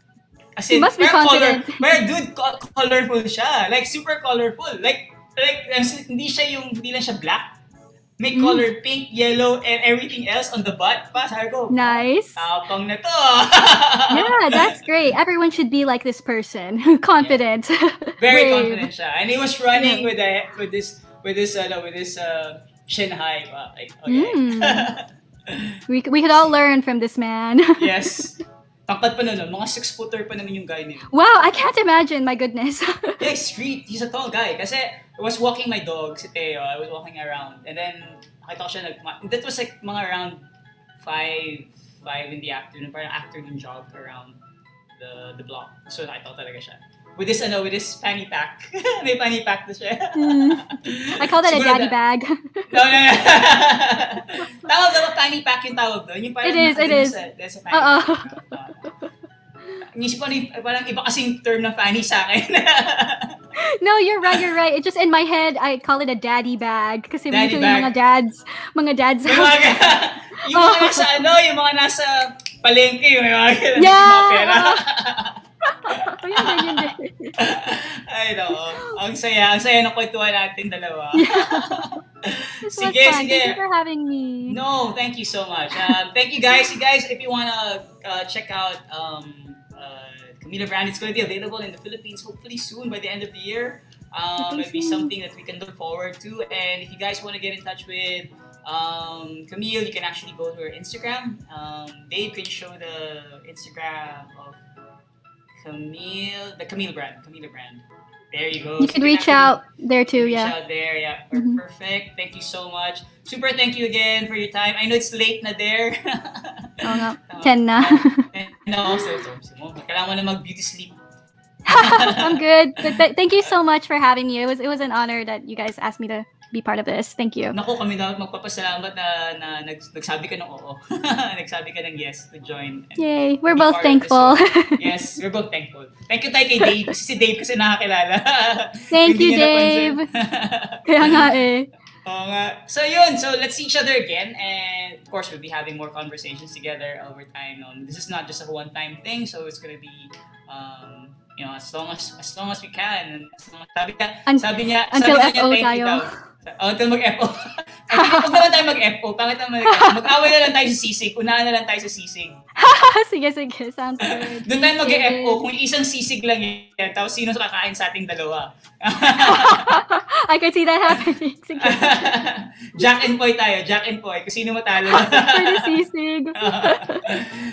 A: Kasi,
B: must be confident.
A: Color, pero dude, co- colorful siya. Like, super colorful. Like, like hindi siya yung, hindi lang siya black. May
B: Mm.
A: color pink, yellow, and everything else on the butt. Pa, sabi ko,
B: Nice.
A: tapang na to.
B: yeah, that's great. Everyone should be like this person, confident.
A: Very
B: brave.
A: confident siya. And he was running
B: Yeah.
A: with a, with this, with this, uh, with this, uh, high. Pa. Like, okay.
B: Mm. we, we could all learn from this man.
A: yes. Tangkad pa nun, no? mga six-footer pa naman yung guy nila.
B: wow, I can't imagine. My goodness.
A: Yeah, street. He's a tall guy. Kasi I was walking my dog, si Teo. I was walking around. And then, nakita ko siya nag... That was like mga around 5, 5 in the afternoon. Parang afternoon jog around the the block. So nakita ko talaga siya. With this, ano, with this fanny pack. May fanny pack na siya.
B: Mm. I call that a
A: Siguro
B: daddy
A: na-
B: bag.
A: No, no, no. tawag ba fanny pack yung tawag doon? Yung parang
B: It is, it is.
A: Sa, dun sa fanny
B: Oo.
A: pack. Inisip ko, parang iba kasing term na fanny sa akin.
B: no, you're right, you're right. It's just in my head, I call it a daddy bag. Kasi
A: Daddy
B: usually
A: bag.
B: mga dads, mga dads.
A: Yung mga, yung mga nasa ano, yung mga nasa palengke, yung mga,
B: Yeah.
A: mga pera.
B: Oh, yun din, yun din.
A: Ay, no. Ang saya, ang saya ng kwentuhan natin dalawa.
B: This was
A: Sige,
B: fun.
A: sige.
B: Thank you for having me.
A: No, thank you so much. Um, thank you guys. You guys, if you wanna uh, check out um, uh, Camila brand, it's gonna be available in the Philippines hopefully soon by the end of the year. Um, it'd be something that we can look forward to. And if you guys want to get in touch with um, Camille, you can actually go to her Instagram. Um, Dave, can you show the Instagram of Camille, the Camille brand, Camille brand? There you go.
B: You
A: So
B: could reach out there too.
A: reach
B: Yeah.
A: out there. Yeah.
B: Mhm.
A: Perfect. Thank you so much. Super thank you again for your time. I know it's late na there.
B: Oo nga. Ten na.
A: And also, so, so, kailangan mo na mag-beauty sleep.
B: I'm good. But th- thank you so much for having me. It was it was an honor that you guys asked me to be part of this. Thank you.
A: Naku, kami dapat magpapasalamat na, na nags- nagsabi ka ng oo. nagsabi ka ng yes to join.
B: Yay. We're both thankful.
A: yes, we're both thankful. Thank you tayo kay Dave. Si Dave kasi nakakilala.
B: Thank you. Dave. Kaya nga eh.
A: Oo nga. So yun, so let's see each other again and of course we'll be having more conversations together over time. Um, this is not just a one-time thing, so it's gonna be um, you know, as long as as long as we can. And as long as, sabi niya, sabi niya,
B: until
A: sabi niya,
B: FO
A: thank you
B: tayo.
A: daw. Oh, until mag-FO. Ay, Huwag naman tayo mag-FO. Pangit naman mag Mag-away na lang tayo sa sisig. Unahan na lang tayo sa sisig.
B: sige, sige. Sounds good.
A: Doon tayo
B: Thank you.
A: mag-FO kung isang sisig lang yan. Tapos sino sa kakain sa ating dalawa.
B: I could see that happening. Sige.
A: Jack and Poy tayo. Jack and Poy. Kung sino matalo.
B: For the sisig.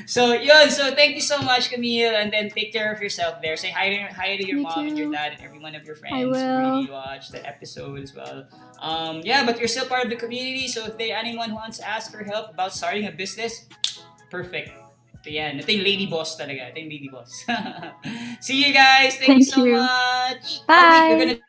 A: so, yun. So, thank you so much, Camille. And then take care of yourself there. Say hi to, hi to your
B: You
A: mom and your dad and every one of your friends
B: I will.
A: really watched the episode as well. Um, yeah, but you're still part of the community. So, if there anyone who wants to ask for help about starting a business, perfect. Ito yan. Ito yung lady boss talaga. Ito yung lady boss. See you guys. Thank, you
B: Thank
A: so
B: you.
A: much.
B: Bye.
A: We're gonna